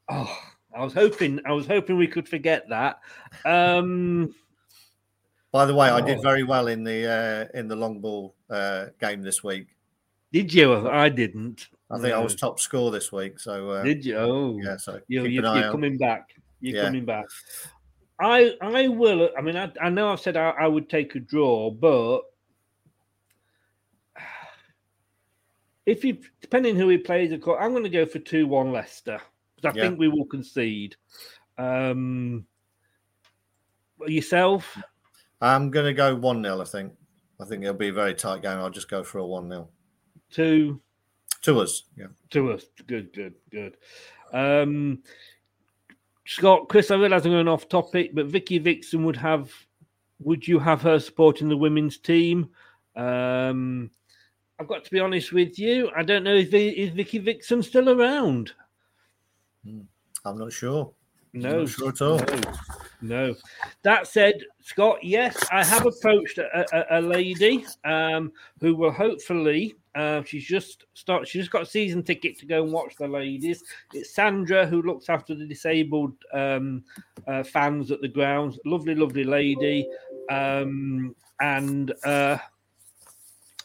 Oh, I was hoping, I was hoping we could forget that. Um, By the way, I did Oh. very well in the uh, in the long ball uh, game this week. did you? I didn't. I think I was top score this week. So uh, Did you? Oh, Yeah. So you're, you're, you're coming back. You're Yeah. coming back. I I will. I mean, I, I know I've said I, I would take a draw, but [SIGHS] if you depending who he plays, of course, I'm going to go for two one Leicester I Yeah. think we will concede. Um, yourself, I'm going to go one 0 I think. I think it'll be a very tight game. I'll just go for a one 0 two to us. Yeah. to us. Good, good, good. Um, Scott, Chris, I realise I'm going off topic, but Vicky Vixen would have. Would you have her supporting the women's team? Um, I've got to be honest with you. I don't know if is Vicky Vixen still around. I'm not sure. No, Not sure at all. No, no. That said, Scott, yes, I have approached a, a, a lady um, who will hopefully. Uh, she's just start. She just got a season ticket to go and watch the ladies. It's Sandra who looks after the disabled um, uh, fans at the grounds. Lovely, lovely lady, um, and uh,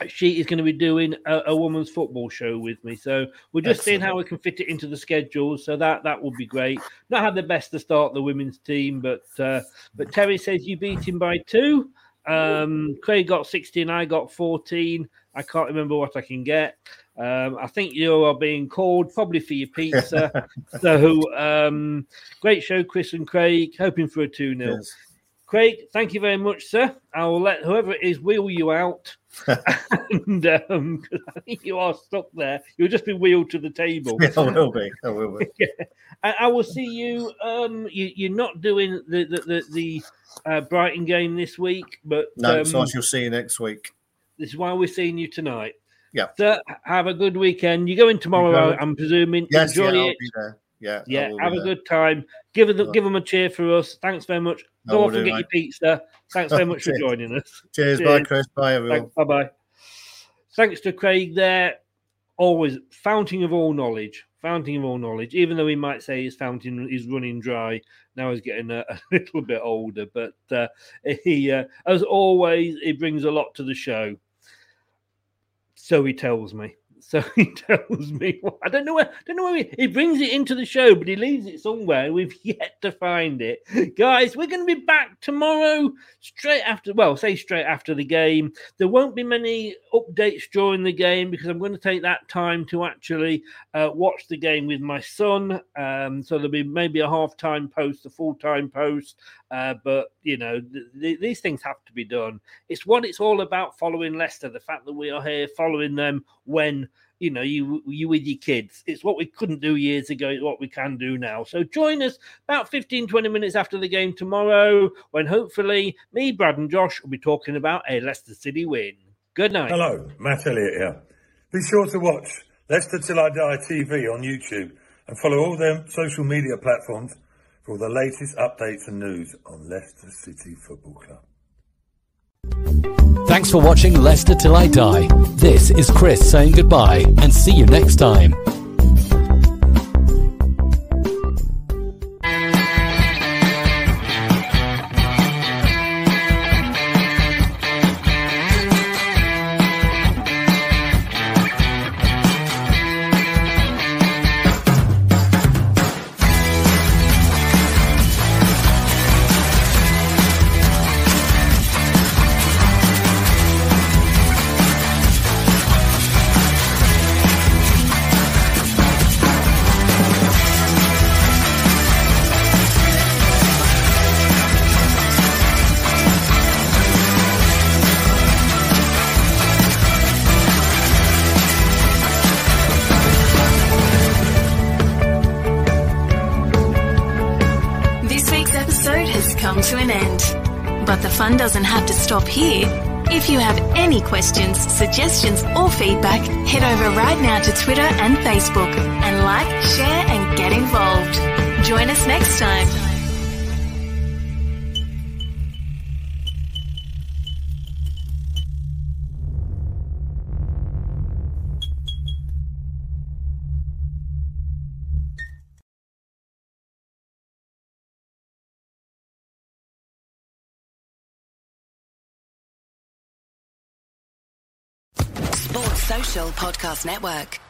she is going to be doing a, a woman's football show with me. So we're just seeing how we can fit it into the schedule. So that that will be great. Not had the best to start the women's team, but uh, but Terry says you beat him by two. Um, Craig got 16, I got 14. I can't remember what I can get. Um, I think you are being called probably for your pizza. [LAUGHS] so um, great show, Chris and Craig. Hoping for a 2 0. Cheers. Craig, thank you very much, sir. I will let whoever it is wheel you out. [LAUGHS] and um I [LAUGHS] think you are stuck there. You'll just be wheeled to the table. Yeah, [LAUGHS] I will be. I will be. I, I will see you. Um, you, you're not doing the the the, the uh, Brighton game this week, but No, um, so I shall see you next week. this is why we're seeing you tonight. Yeah. So have a good weekend. You go in tomorrow. I- I'm presuming. Yes, Enjoy yeah, it. Yeah, Yeah, have a there. good time. Give them, give them a cheer for us. Thanks very much. Go off and get your pizza. Thanks very much for [LAUGHS] joining us. Cheers, bye, Chris. Bye, everyone. Bye bye. Thanks to Craig there. Always fountain of all knowledge. Fountain of all knowledge. Even though he might say his fountain is running dry, now he's getting a, [LAUGHS] a little bit older. But uh, he, uh, as always, he brings a lot to the show. So he tells me. So [LAUGHS] he tells me. I don't know where. I don't know where he, he brings it into the show, but he leaves it somewhere. We've [LAUGHS] yet to find it, guys. We're going to be back tomorrow, straight after. Well, say straight after the game. There won't be many updates during the game because I'm going to take that time to actually uh, watch the game with my son. Um, so there'll be maybe a half time post, a full time post. Uh, but you know, th- th- these things have to be done. It's what it's all about following Leicester. The fact that we are here following them when you know you you with your kids. It's what we couldn't do years ago. It's what we can do now. So join us about 15, 20 minutes after the game tomorrow, when hopefully me, Brad, and Josh will be talking about a Leicester City win. Good night. Hello, Matt Elliott here. Be sure to watch Leicester Till I Die TV on YouTube and follow all their social media platforms for the latest updates and news on Leicester City Football Club. Thanks for watching Leicester Till I Die. This is Chris saying goodbye and see you next time. Twitter and Facebook and like, share, and get involved. Join us next time. Podcast Network.